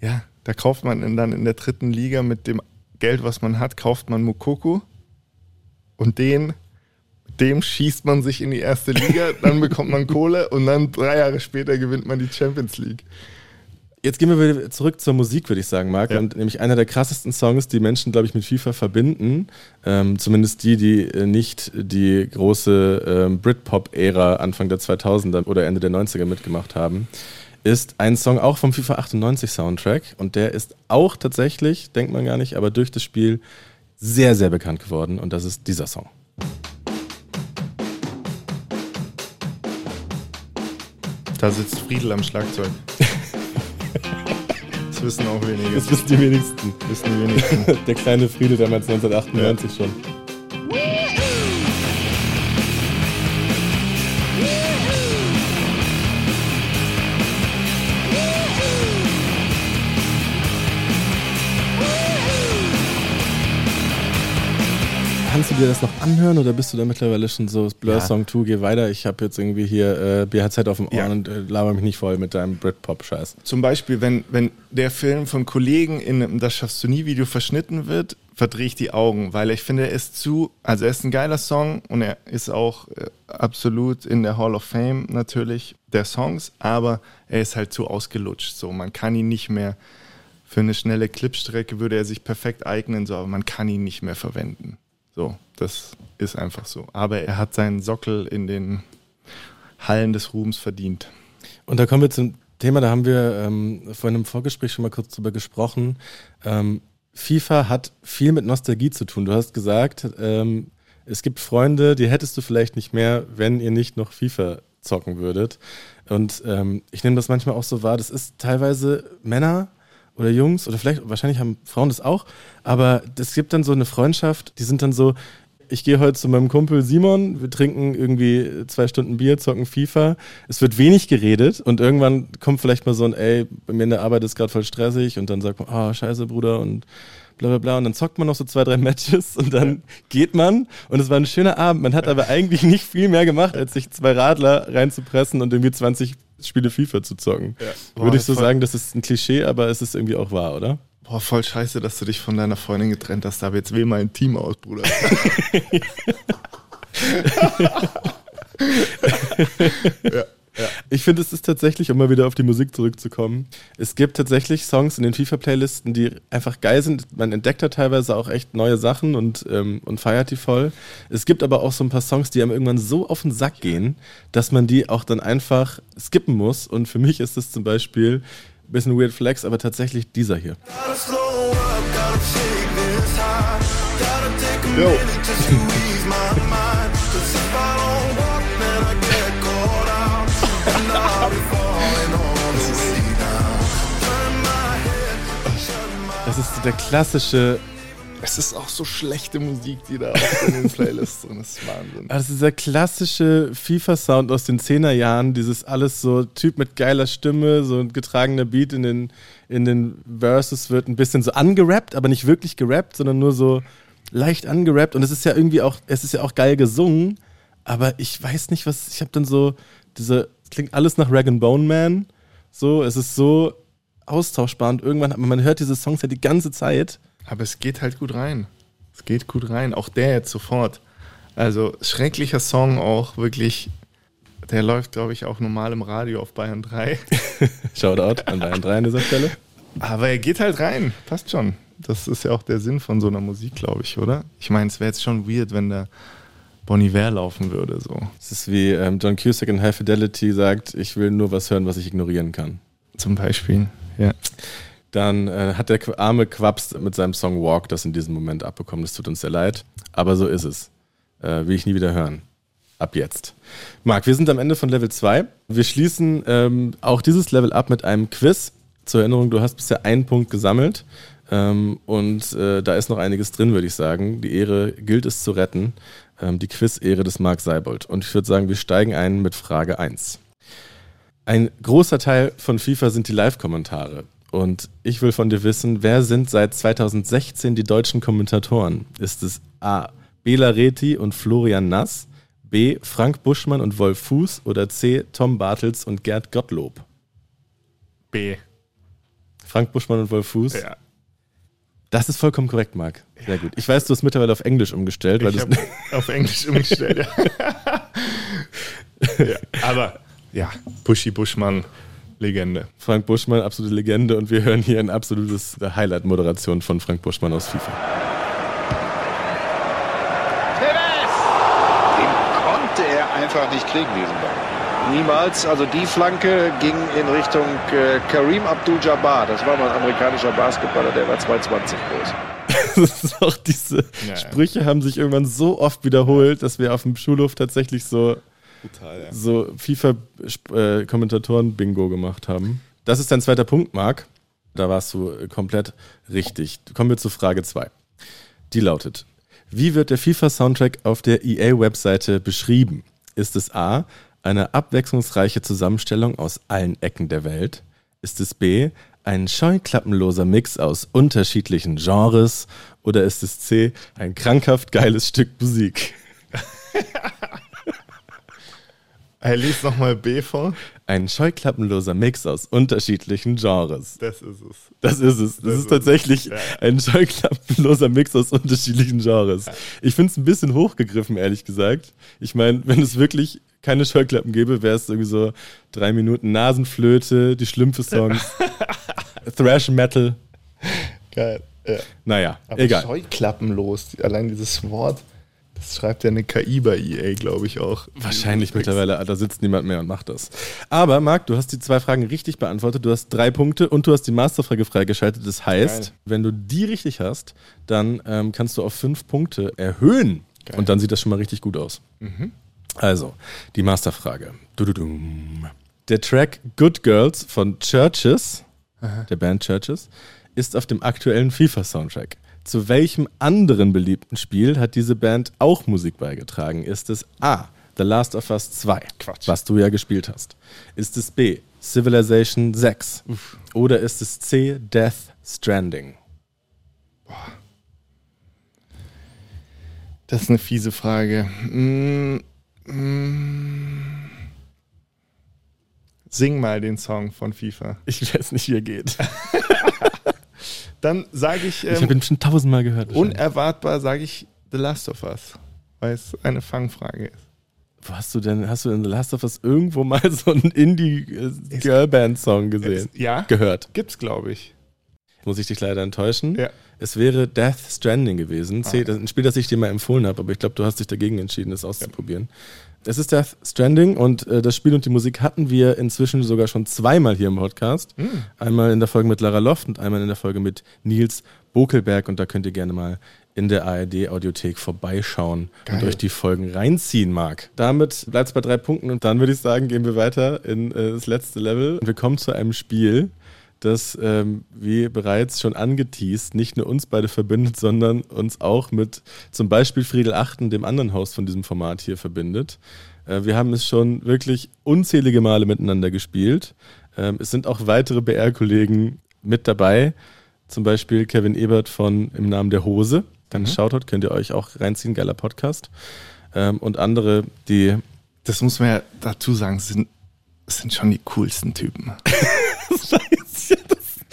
Speaker 3: ja, da kauft man dann in der dritten Liga mit dem Geld, was man hat, kauft man Mukoko. Und den, dem schießt man sich in die erste Liga, dann bekommt man Kohle und dann drei Jahre später gewinnt man die Champions League.
Speaker 2: Jetzt gehen wir wieder zurück zur Musik, würde ich sagen, Marc.
Speaker 3: Ja.
Speaker 2: Und nämlich einer der krassesten Songs, die Menschen, glaube ich, mit FIFA verbinden, ähm, zumindest die, die äh, nicht die große ähm, Britpop-Ära Anfang der 2000er oder Ende der 90er mitgemacht haben, ist ein Song auch vom FIFA 98 Soundtrack. Und der ist auch tatsächlich, denkt man gar nicht, aber durch das Spiel sehr, sehr bekannt geworden. Und das ist dieser Song.
Speaker 3: Da sitzt Friedel am Schlagzeug. Das wissen auch wenige.
Speaker 2: Das wissen die wenigsten.
Speaker 3: wissen die wenigsten.
Speaker 2: Der kleine Friede damals 1998 schon. Kannst du dir das noch anhören oder bist du da mittlerweile schon so Blur. Song 2, geh weiter, ich habe jetzt irgendwie hier äh, BHZ auf dem Ohr
Speaker 3: Ja.
Speaker 2: und äh, laber mich nicht voll mit deinem Britpop-Scheiß.
Speaker 3: Zum Beispiel, wenn, wenn der Film von Kollegen in einem Das schaffst du nie Video verschnitten wird, verdrehe ich die Augen, weil ich finde, er ist zu, also er ist ein geiler Song und er ist auch äh, absolut in der Hall of Fame natürlich der Songs, aber er ist halt zu ausgelutscht. So, man kann ihn nicht mehr für eine schnelle Clipstrecke würde er sich perfekt eignen, so, aber man kann ihn nicht mehr verwenden. So, das ist einfach so. Aber er hat seinen Sockel in den Hallen des Ruhms verdient.
Speaker 2: Und da kommen wir zum Thema, da haben wir ähm, vor einem Vorgespräch schon mal kurz drüber gesprochen. Ähm, FIFA hat viel mit Nostalgie zu tun. Du hast gesagt, ähm, es gibt Freunde, die hättest du vielleicht nicht mehr, wenn ihr nicht noch FIFA zocken würdet. Und ähm, ich nehme das manchmal auch so wahr, das ist teilweise Männer oder Jungs oder vielleicht, wahrscheinlich haben Frauen das auch, aber es gibt dann so eine Freundschaft, die sind dann so, ich gehe heute zu meinem Kumpel Simon, wir trinken irgendwie zwei Stunden Bier, zocken FIFA. Es wird wenig geredet und irgendwann kommt vielleicht mal so ein, ey, bei mir in der Arbeit ist gerade voll stressig und dann sagt man, ah, scheiße, Bruder und bla bla bla und dann zockt man noch so zwei, drei Matches und dann geht man und es war ein schöner Abend. Man hat aber eigentlich nicht viel mehr gemacht, als sich zwei Radler reinzupressen und irgendwie 20 Spiele FIFA zu zocken.
Speaker 3: Boah,
Speaker 2: Würde ich so
Speaker 3: voll-
Speaker 2: sagen, das ist ein Klischee, aber es ist irgendwie auch wahr, oder?
Speaker 3: Boah, voll scheiße, dass du dich von deiner Freundin getrennt hast. Aber jetzt wähl mal ein Team aus, Bruder.
Speaker 2: Ich finde, es ist tatsächlich, um mal wieder auf die Musik zurückzukommen, es gibt tatsächlich Songs in den FIFA-Playlisten, die einfach geil sind. Man entdeckt da teilweise auch echt neue Sachen und, ähm, und feiert die voll. Es gibt aber auch so ein paar Songs, die einem irgendwann so auf den Sack gehen, dass man die auch dann einfach skippen muss. Und für mich ist es zum Beispiel ein bisschen Weird Flex, aber tatsächlich dieser hier.
Speaker 6: Gotta
Speaker 2: Das ist so der klassische
Speaker 3: Es ist auch so schlechte Musik, die da in den Playlists drin ist. Wahnsinn.
Speaker 2: Also dieser klassische FIFA-Sound aus den 10er Jahren, dieses alles so Typ mit geiler Stimme, so ein getragener Beat in den, in den Verses wird ein bisschen so angerappt, aber nicht wirklich gerappt, sondern nur so leicht angerappt. Und es ist ja irgendwie auch, es ist ja auch geil gesungen, aber ich weiß nicht, was, ich habe dann so diese, es klingt alles nach Rag Bone Man. So, es ist so austauschbar und irgendwann hat man, hört diese Songs ja die ganze Zeit.
Speaker 3: Aber es geht halt gut rein. Es geht gut rein. Auch der jetzt sofort. Also schrecklicher Song auch wirklich. Der läuft, glaube ich, auch normal im Radio auf Bayern 3.
Speaker 2: Shoutout an Bayern 3 an dieser Stelle.
Speaker 3: Aber er geht halt rein. Passt schon. Das ist ja auch der Sinn von so einer Musik, glaube ich, oder? Ich meine, es wäre jetzt schon weird, wenn da Bon Iver laufen würde. So.
Speaker 2: Es ist wie ähm, John Cusack in High Fidelity sagt, ich will nur was hören, was ich ignorieren kann.
Speaker 3: Zum Beispiel. Ja.
Speaker 2: Dann äh, hat der arme Quaps mit seinem Song Walk das in diesem Moment abbekommen. Das tut uns sehr leid. Aber so ist es. Äh, will ich nie wieder hören. Ab jetzt. Marc, wir sind am Ende von Level 2. Wir schließen ähm, auch dieses Level ab mit einem Quiz. Zur Erinnerung, du hast bisher einen Punkt gesammelt. Ähm, und äh, da ist noch einiges drin, würde ich sagen. Die Ehre gilt es zu retten. Ähm, die Quiz-Ehre des Marc Seibold. Und ich würde sagen, wir steigen ein mit Frage 1. Ein großer Teil von FIFA sind die Live-Kommentare. Und ich will von dir wissen, wer sind seit 2016 die deutschen Kommentatoren? Ist es A. Bela Reti und Florian Nass, B. Frank Buschmann und Wolf Fuß oder C. Tom Bartels und Gerd Gottlob?
Speaker 3: B.
Speaker 2: Frank Buschmann und Wolf Fuß?
Speaker 3: Ja.
Speaker 2: Das ist vollkommen korrekt, Marc. Sehr gut. Ich weiß, du hast mittlerweile auf Englisch umgestellt, weil
Speaker 3: Ich habe auf Englisch umgestellt. Ja. ja. Aber ja, Buschi Buschmann, Legende.
Speaker 2: Frank Buschmann, absolute Legende und wir hören hier ein absolutes Highlight-Moderation von Frank Buschmann aus FIFA.
Speaker 7: Den konnte er einfach nicht kriegen, diesen Ball. Niemals. Also die Flanke ging in Richtung äh, Kareem Abdul-Jabbar. Das war mal ein amerikanischer Basketballer, der war 220 groß.
Speaker 2: Das ist auch diese
Speaker 3: Ja, ja.
Speaker 2: Sprüche haben sich irgendwann so oft wiederholt, dass wir auf dem Schulhof tatsächlich so,
Speaker 3: Brutal, ja.
Speaker 2: so FIFA-Kommentatoren-Bingo gemacht haben. Das ist dein zweiter Punkt, Marc. Da warst du äh, komplett richtig. Kommen wir zu Frage 2. Die lautet: Wie wird der FIFA-Soundtrack auf der EA-Webseite beschrieben? Ist es A. Eine abwechslungsreiche Zusammenstellung aus allen Ecken der Welt? Ist es B. Ein scheuklappenloser Mix aus unterschiedlichen Genres? Oder ist es C. Ein krankhaft geiles Stück Musik?
Speaker 3: Er liest nochmal B vor.
Speaker 2: Ein scheuklappenloser Mix aus unterschiedlichen Genres.
Speaker 3: Das ist es.
Speaker 2: Das ist es. Das,
Speaker 3: Das
Speaker 2: ist
Speaker 3: ist
Speaker 2: tatsächlich.
Speaker 3: Ja.
Speaker 2: ein scheuklappenloser Mix aus unterschiedlichen Genres. Ich finde es ein bisschen hochgegriffen, ehrlich gesagt. Ich meine, wenn es wirklich keine Scheuklappen gäbe, wäre es irgendwie so drei Minuten Nasenflöte, die Schlümpfe-Songs, Thrash Metal.
Speaker 3: Geil. Ja.
Speaker 2: Naja,
Speaker 3: Aber
Speaker 2: egal.
Speaker 3: scheuklappenlos, allein dieses Wort, das schreibt ja eine KI bei EA, glaube ich auch.
Speaker 2: Wahrscheinlich mittlerweile, da sitzt niemand mehr und macht das. Aber Marc, du hast die zwei Fragen richtig beantwortet. Du hast drei Punkte und du hast die Masterfrage freigeschaltet. Das heißt,
Speaker 3: Geil.
Speaker 2: wenn du die richtig hast, dann ähm, kannst du auf fünf Punkte erhöhen.
Speaker 3: Geil.
Speaker 2: Und dann sieht das schon mal richtig gut aus. Also, die Masterfrage. Der Track Good Girls von Churches, der Band Churches, ist auf dem aktuellen FIFA-Soundtrack. Zu welchem anderen beliebten Spiel hat diese Band auch Musik beigetragen? Ist es A. The Last of Us 2,
Speaker 3: Quatsch.
Speaker 2: was du ja gespielt hast? Ist es B. Civilization 6? Oder ist es C. Death Stranding?
Speaker 3: Das ist eine fiese Frage. Mm, mm. Sing mal den Song von FIFA.
Speaker 2: Ich weiß nicht, wie er geht.
Speaker 3: Dann sage ich,
Speaker 2: Ich
Speaker 3: ähm,
Speaker 2: habe ihn schon tausendmal gehört.
Speaker 3: unerwartbar sage ich The Last of Us, weil es eine Fangfrage ist.
Speaker 2: Wo hast du denn, hast du in The Last of Us irgendwo mal so einen Indie-Girlband-Song gesehen?
Speaker 3: Es- ja.
Speaker 2: Gehört.
Speaker 3: Gibt's, glaube ich.
Speaker 2: Muss ich dich leider enttäuschen.
Speaker 3: Ja.
Speaker 2: Es wäre Death Stranding gewesen. Ist ein Spiel, das ich dir mal empfohlen habe, aber ich glaube, du hast dich dagegen entschieden, es auszuprobieren. Es ist Death Stranding und äh, das Spiel und die Musik hatten wir inzwischen sogar schon zweimal hier im Podcast. Einmal in der Folge mit Lara Loft und einmal in der Folge mit Nils Bokelberg und da könnt ihr gerne mal in der ARD-Audiothek vorbeischauen und euch die Folgen reinziehen mag. Damit bleibt es bei drei Punkten und dann würde ich sagen, gehen wir weiter in äh, das letzte Level. Und wir kommen zu einem Spiel, das, ähm, wie bereits schon angeteased, nicht nur uns beide verbindet, sondern uns auch mit zum Beispiel Friedel Achten, dem anderen Host von diesem Format hier, verbindet. Äh, wir haben es schon wirklich unzählige Male miteinander gespielt. Ähm, es sind auch weitere BR-Kollegen mit dabei, zum Beispiel Kevin Ebert von Im Namen der Hose. Dann Shoutout, könnt ihr euch auch reinziehen, geiler Podcast. Ähm, und andere, die
Speaker 3: Das muss man ja dazu sagen, sind, sind schon die coolsten Typen.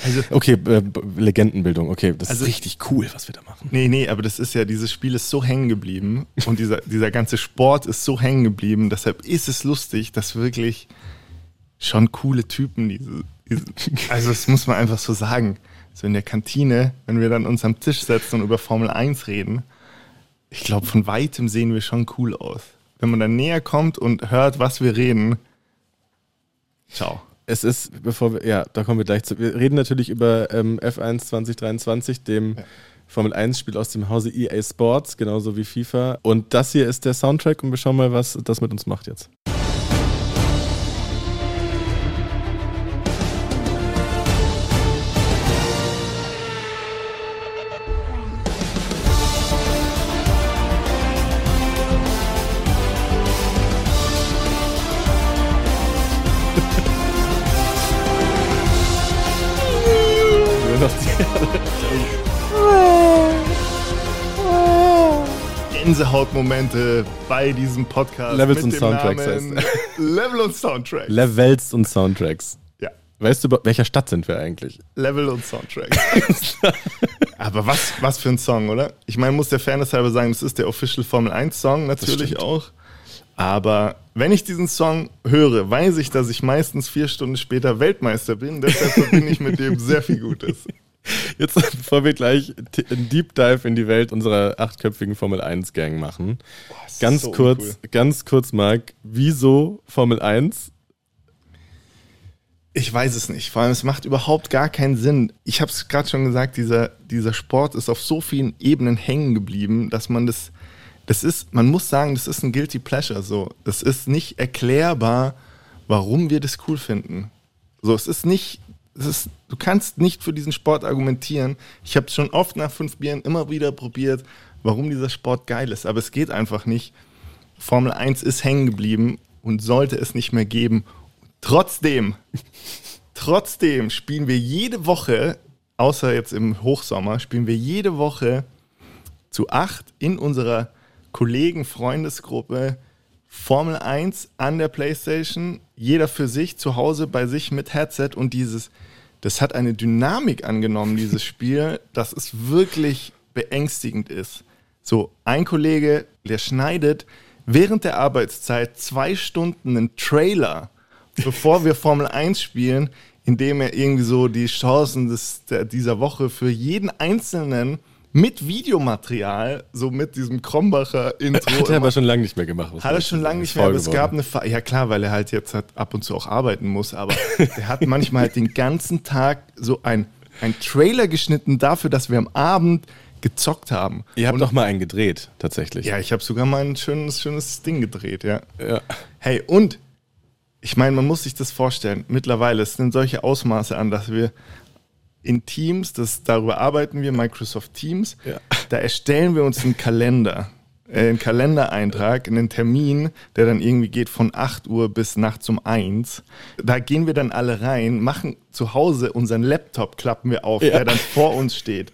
Speaker 3: Also,
Speaker 2: Okay, äh, Legendenbildung, okay, das
Speaker 3: Also-
Speaker 2: ist richtig cool, was wir da machen.
Speaker 3: Nee, nee, aber das ist ja, dieses Spiel ist so hängen geblieben und dieser, dieser ganze Sport ist so hängen geblieben, deshalb ist es lustig, dass wirklich schon coole Typen diese, diese also das muss man einfach so sagen. So in der Kantine, wenn wir dann uns am Tisch setzen und über Formel 1 reden, ich glaube, von weitem sehen wir schon cool aus. Wenn man dann näher kommt und hört, was wir reden, ciao.
Speaker 2: Es ist, bevor wir, ja, da kommen wir gleich zu. Wir reden natürlich über ähm, F1 2023, dem Formel 1-Spiel aus dem Hause EA Sports, genauso wie FIFA. Und das hier ist der Soundtrack und wir schauen mal, was das mit uns macht jetzt. Noch die-
Speaker 3: Gänsehautmomente bei diesem Podcast.
Speaker 2: Levels und Soundtracks
Speaker 3: Namen Level und Soundtrack.
Speaker 2: Levels und Soundtracks.
Speaker 3: ja.
Speaker 2: Weißt du, welcher Stadt sind wir eigentlich?
Speaker 3: Level und Soundtrack. Aber was, was für ein Song, oder? Ich meine, muss der Fairness halber sagen, das ist der Official Formel 1 Song, natürlich auch. Aber wenn ich diesen Song höre, weiß ich, dass ich meistens vier Stunden später Weltmeister bin. Deshalb verbinde ich mit dem sehr viel Gutes.
Speaker 2: Jetzt, bevor wir gleich einen Deep Dive in die Welt unserer achtköpfigen Formel 1 Gang machen. Ganz
Speaker 3: so
Speaker 2: kurz,
Speaker 3: uncool.
Speaker 2: ganz kurz, Marc, wieso Formel 1?
Speaker 3: Ich weiß es nicht. Vor allem, es macht überhaupt gar keinen Sinn. Ich habe es gerade schon gesagt, dieser, dieser Sport ist auf so vielen Ebenen hängen geblieben, dass man das, das ist, man muss sagen, das ist ein Guilty Pleasure. So, es ist nicht erklärbar, warum wir das cool finden. So, es ist nicht, es ist, du kannst nicht für diesen Sport argumentieren. Ich habe schon oft nach fünf Bieren immer wieder probiert, warum dieser Sport geil ist, aber es geht einfach nicht. Formel 1 ist hängen geblieben und sollte es nicht mehr geben. Trotzdem, trotzdem spielen wir jede Woche, außer jetzt im Hochsommer, spielen wir jede Woche zu acht in unserer Kollegen-Freundesgruppe Formel 1 an der Playstation, jeder für sich, zu Hause bei sich mit Headset und dieses, das hat eine Dynamik angenommen, dieses Spiel, dass es wirklich beängstigend ist. So, ein Kollege, der schneidet während der Arbeitszeit zwei Stunden einen Trailer, bevor wir Formel 1 spielen, indem er irgendwie so die Chancen des, der, dieser Woche für jeden Einzelnen mit Videomaterial, so mit diesem Krombacher Intro.
Speaker 2: Hat er aber schon lange nicht mehr gemacht.
Speaker 3: hat er schon lange nicht mehr, aber es gab eine Phase, ja klar, weil er halt jetzt halt ab und zu auch arbeiten muss, aber der hat manchmal halt den ganzen Tag so ein, ein Trailer geschnitten dafür, dass wir am Abend gezockt haben.
Speaker 2: Ihr habt
Speaker 3: Und-
Speaker 2: doch mal einen gedreht, tatsächlich.
Speaker 3: Ja, ich habe sogar mal ein schönes, schönes Ding gedreht, ja.
Speaker 2: Ja.
Speaker 3: Hey, und ich meine, man muss sich das vorstellen, mittlerweile, es sind solche Ausmaße an, dass wir in Teams, das, darüber arbeiten wir, Microsoft Teams,
Speaker 2: Ja.
Speaker 3: da erstellen wir uns einen Kalender, äh, einen Kalendereintrag, einen Termin, der dann irgendwie geht von 8 Uhr bis nachts um 1. Da gehen wir dann alle rein, machen zu Hause unseren Laptop, klappen wir auf,
Speaker 2: Ja.
Speaker 3: der dann vor uns steht,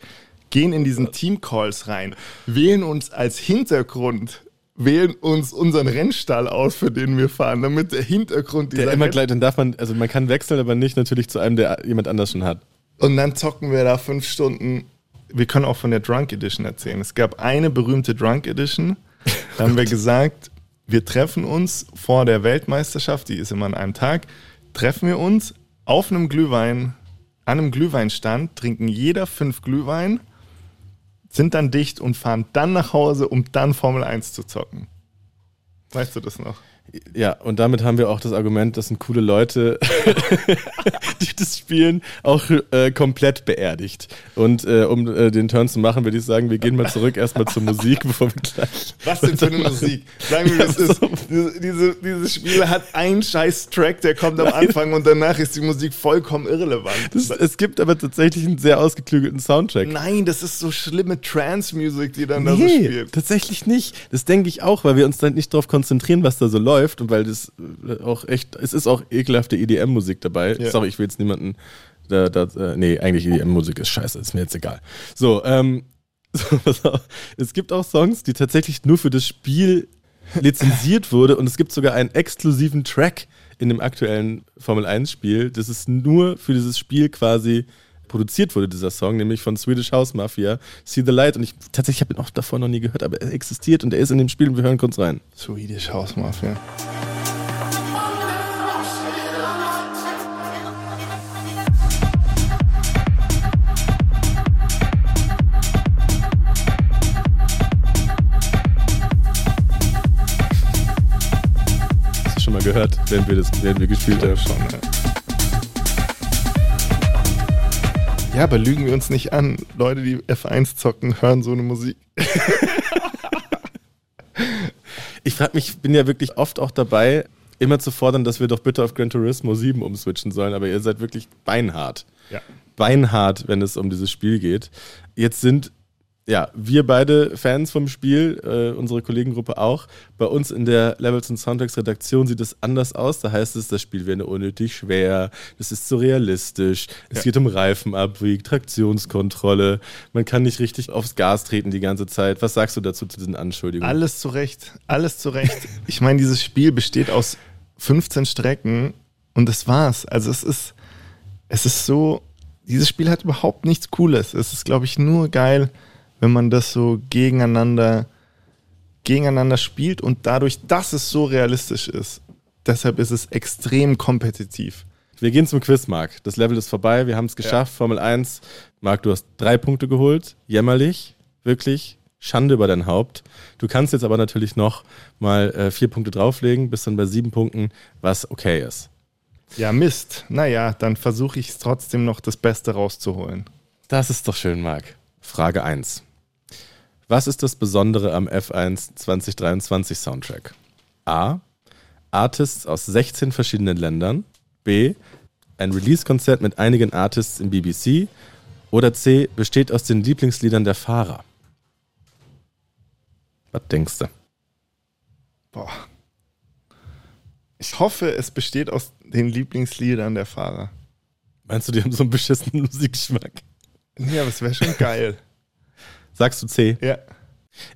Speaker 3: gehen in diesen Team-Calls rein, wählen uns als Hintergrund wählen uns unseren Rennstall aus, für den wir fahren, damit der Hintergrund
Speaker 2: Der
Speaker 3: dieser
Speaker 2: immer
Speaker 3: Renn-
Speaker 2: gleich, dann darf man, also man kann wechseln, aber nicht natürlich zu einem, der jemand anders schon hat.
Speaker 3: Und dann zocken wir da fünf Stunden. Wir können auch von der Drunk Edition erzählen. Es gab eine berühmte Drunk Edition. Da haben wir gesagt, wir treffen uns vor der Weltmeisterschaft, die ist immer an einem Tag, treffen wir uns auf einem Glühwein, an einem Glühweinstand, trinken jeder fünf Glühwein, sind dann dicht und fahren dann nach Hause, um dann Formel 1 zu zocken. Weißt du das noch?
Speaker 2: Ja, und damit haben wir auch das Argument, das sind coole Leute, die das Spielen auch äh, komplett beerdigt. Und äh, um äh, den Turn zu machen, würde ich sagen, wir gehen mal zurück erstmal zur Musik, bevor wir gleich.
Speaker 3: Was denn für eine Musik? Sagen wir, wie es ist. Diese, diese, dieses Spiel hat einen scheiß Track, der kommt am Anfang und danach ist die Musik vollkommen irrelevant.
Speaker 2: Das, es gibt aber tatsächlich einen sehr ausgeklügelten Soundtrack.
Speaker 3: Nein, das ist so schlimme Trance-Musik, die dann da so
Speaker 2: Nee,
Speaker 3: spielt.
Speaker 2: tatsächlich nicht. Das denke ich auch, weil wir uns dann nicht darauf konzentrieren, was da so läuft und weil das äh, auch echt, es ist auch ekelhafte EDM-Musik dabei.
Speaker 3: Ja.
Speaker 2: Sorry, ich will jetzt niemanden, da, da, äh, nee, eigentlich EDM-Musik ist scheiße, ist mir jetzt egal. So, ähm, so, es gibt auch Songs, die tatsächlich nur für das Spiel lizenziert wurde und es gibt sogar einen exklusiven Track in dem aktuellen Formel 1 Spiel. Das ist nur für dieses Spiel quasi produziert wurde, dieser Song, nämlich von Swedish House Mafia, See the Light. Und ich tatsächlich habe ihn auch davor noch nie gehört, aber er existiert und er ist in dem Spiel und wir hören kurz rein.
Speaker 3: Swedish House Mafia.
Speaker 2: Hast du schon mal gehört, während wir, das, während wir gespielt haben?
Speaker 3: Schon, ja. Ja, aber lügen wir uns nicht an. Leute, die F1 zocken, hören so eine Musik.
Speaker 2: Ich frage mich, ich bin ja wirklich oft auch dabei, immer zu fordern, dass wir doch bitte auf Gran Turismo 7 umswitchen sollen, aber ihr seid wirklich beinhart.
Speaker 3: Ja.
Speaker 2: Beinhart, wenn es um dieses Spiel geht. Jetzt sind ja, wir beide Fans vom Spiel, äh, unsere Kollegengruppe auch. Bei uns in der Levels und Soundtracks Redaktion sieht es anders aus. Da heißt es, das Spiel wäre unnötig schwer, das ist zu realistisch, es
Speaker 3: Ja.
Speaker 2: geht um Reifenabrieb, Traktionskontrolle, man kann nicht richtig aufs Gas treten die ganze Zeit. Was sagst du dazu zu diesen Anschuldigungen?
Speaker 3: Alles zu Recht. Alles zu Recht. Ich meine, dieses Spiel besteht aus 15 Strecken und das war's. Also es ist, es ist so, dieses Spiel hat überhaupt nichts Cooles. Es ist, glaube ich, nur geil, wenn man das so gegeneinander, gegeneinander spielt und dadurch, dass es so realistisch ist, deshalb ist es extrem kompetitiv.
Speaker 2: Wir gehen zum Quiz, Marc. Das Level ist vorbei, wir haben es geschafft. Formel 1. Marc, du hast drei Punkte geholt. Jämmerlich, wirklich. Schande über dein Haupt. Du kannst jetzt aber natürlich noch mal äh, vier Punkte drauflegen, bist dann bei sieben Punkten, was okay ist.
Speaker 3: Ja, Mist. Naja, dann versuche ich es trotzdem noch das Beste rauszuholen.
Speaker 2: Das ist doch schön, Marc. Frage 1. Was ist das Besondere am F1 2023 Soundtrack? A. Artists aus 16 verschiedenen Ländern. B. Ein Release-Konzert mit einigen Artists im BBC. Oder C. Besteht aus den Lieblingsliedern der Fahrer. Was denkst du?
Speaker 3: Boah. Ich hoffe, es besteht aus den Lieblingsliedern der Fahrer.
Speaker 2: Meinst du, die haben so einen beschissenen Musikgeschmack?
Speaker 3: Ja, aber es wäre schon geil.
Speaker 2: Sagst du C?
Speaker 3: Ja.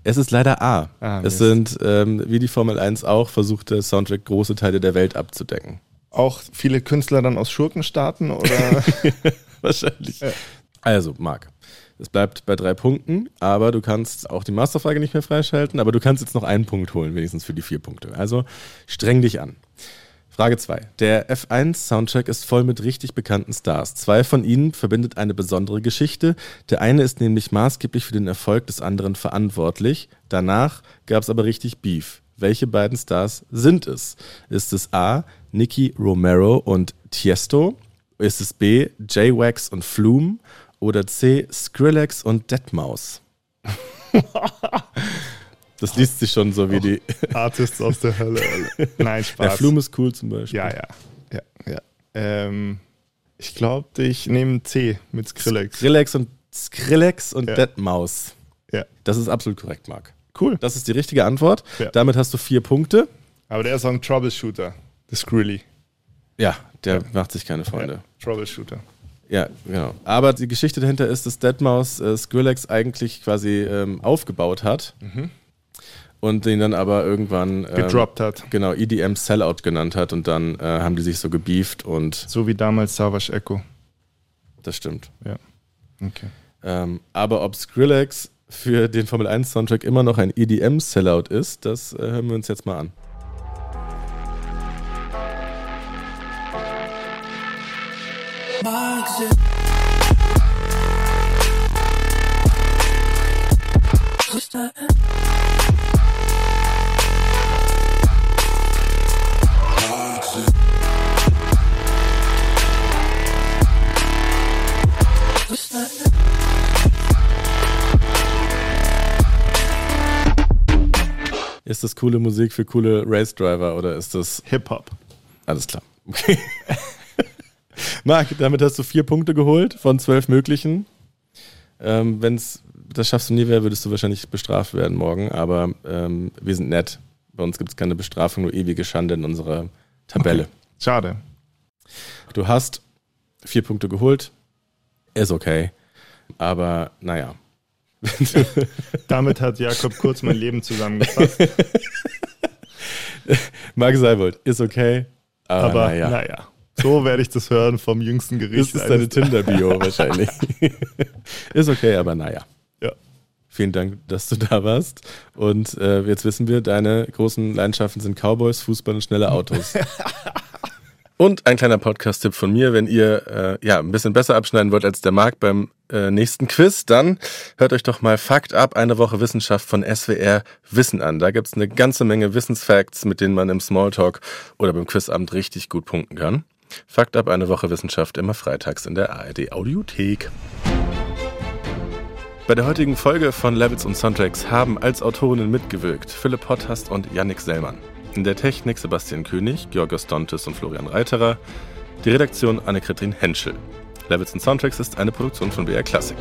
Speaker 2: Es ist leider A.
Speaker 3: Ah,
Speaker 2: es sind, ähm, wie die Formel 1 auch, versucht der Soundtrack große Teile der Welt abzudecken.
Speaker 3: Auch viele Künstler dann aus Schurkenstaaten oder?
Speaker 2: Wahrscheinlich.
Speaker 3: Ja.
Speaker 2: Also, Marc, es bleibt bei drei Punkten, aber du kannst auch die Masterfrage nicht mehr freischalten, aber du kannst jetzt noch einen Punkt holen, wenigstens für die vier Punkte. Also streng dich an. Frage 2. Der F1-Soundtrack ist voll mit richtig bekannten Stars. Zwei von ihnen verbindet eine besondere Geschichte. Der eine ist nämlich maßgeblich für den Erfolg des anderen verantwortlich. Danach gab es aber richtig Beef. Welche beiden Stars sind es? Ist es A. Nicky Romero und Tiesto? Ist es B. J-Wax und Flume? Oder C. Skrillex und Deadmau5? Das liest sich schon so wie die.
Speaker 3: Artists aus der Hölle. Nein, Spaß.
Speaker 2: Der Flume ist cool zum Beispiel.
Speaker 3: Ja, ja. ja, ja. Ähm, ich glaube, ich nehme C mit Skrillex.
Speaker 2: Skrillex und Skrillex und
Speaker 3: Ja.
Speaker 2: Deadmau5.
Speaker 3: Ja.
Speaker 2: Das ist absolut korrekt, Marc.
Speaker 3: Cool.
Speaker 2: Das ist die richtige Antwort.
Speaker 3: Ja.
Speaker 2: Damit hast du vier Punkte.
Speaker 3: Aber der ist auch ein Troubleshooter. Das Skrilly.
Speaker 2: Ja, der macht sich keine Freunde.
Speaker 3: Troubleshooter.
Speaker 2: Ja. genau. Aber die Geschichte dahinter ist, dass Deadmau5 äh, Skrillex eigentlich quasi ähm, aufgebaut hat und den dann aber irgendwann ähm,
Speaker 3: Gedroppt hat.
Speaker 2: Genau, EDM Sellout genannt hat und dann äh, haben die sich so gebieft und
Speaker 3: So wie damals Savage Echo.
Speaker 2: das stimmt.
Speaker 3: Ja. Okay.
Speaker 2: Ähm, aber ob Skrillex für den Formel 1 Soundtrack immer noch ein EDM Sellout ist, das äh, hören wir uns jetzt mal an. Ist das coole Musik für coole Race Driver oder ist das
Speaker 3: Hip-Hop.
Speaker 2: alles klar? Okay. Marc, damit hast du vier Punkte geholt von zwölf möglichen. Ähm, Wenn das schaffst du nie, wäre, würdest du wahrscheinlich bestraft werden morgen. Aber ähm, wir sind nett. Bei uns gibt es keine Bestrafung, nur ewige Schande in unserer Tabelle.
Speaker 3: Schade.
Speaker 2: Du hast vier Punkte geholt. Ist okay. Aber naja.
Speaker 3: Damit hat Jakob kurz mein Leben zusammengefasst.
Speaker 2: Marc Seibold, ist okay. Aber,
Speaker 3: Aber
Speaker 2: naja.
Speaker 3: naja. So werde ich das hören vom jüngsten
Speaker 2: Das
Speaker 3: Gericht.
Speaker 2: ist deine
Speaker 3: eines-
Speaker 2: Tinder-Bio wahrscheinlich. ist okay, aber naja.
Speaker 3: Ja.
Speaker 2: Vielen Dank, dass du da warst. Und äh, jetzt wissen wir, deine großen Leidenschaften sind Cowboys, Fußball und schnelle Autos. Und ein kleiner Podcast-Tipp von mir, wenn ihr äh, ja ein bisschen besser abschneiden wollt als der Marc beim äh, nächsten Quiz, dann hört euch doch mal Fakt ab, eine Woche Wissenschaft von SWR Wissen an. Da gibt's eine ganze Menge Wissensfacts, mit denen man im Smalltalk oder beim Quizabend richtig gut punkten kann. Fakt ab, eine Woche Wissenschaft immer freitags in der ARD Audiothek. Bei der heutigen Folge von Levels und Soundtracks haben als Autorinnen mitgewirkt Philipp Hottast und Yannick Sellmann. In der Technik Sebastian König, Georgos Dontes und Florian Reiterer. Die Redaktion Anne-Kathrin Henschel. Levels und Soundtracks ist eine Produktion von BR Classic.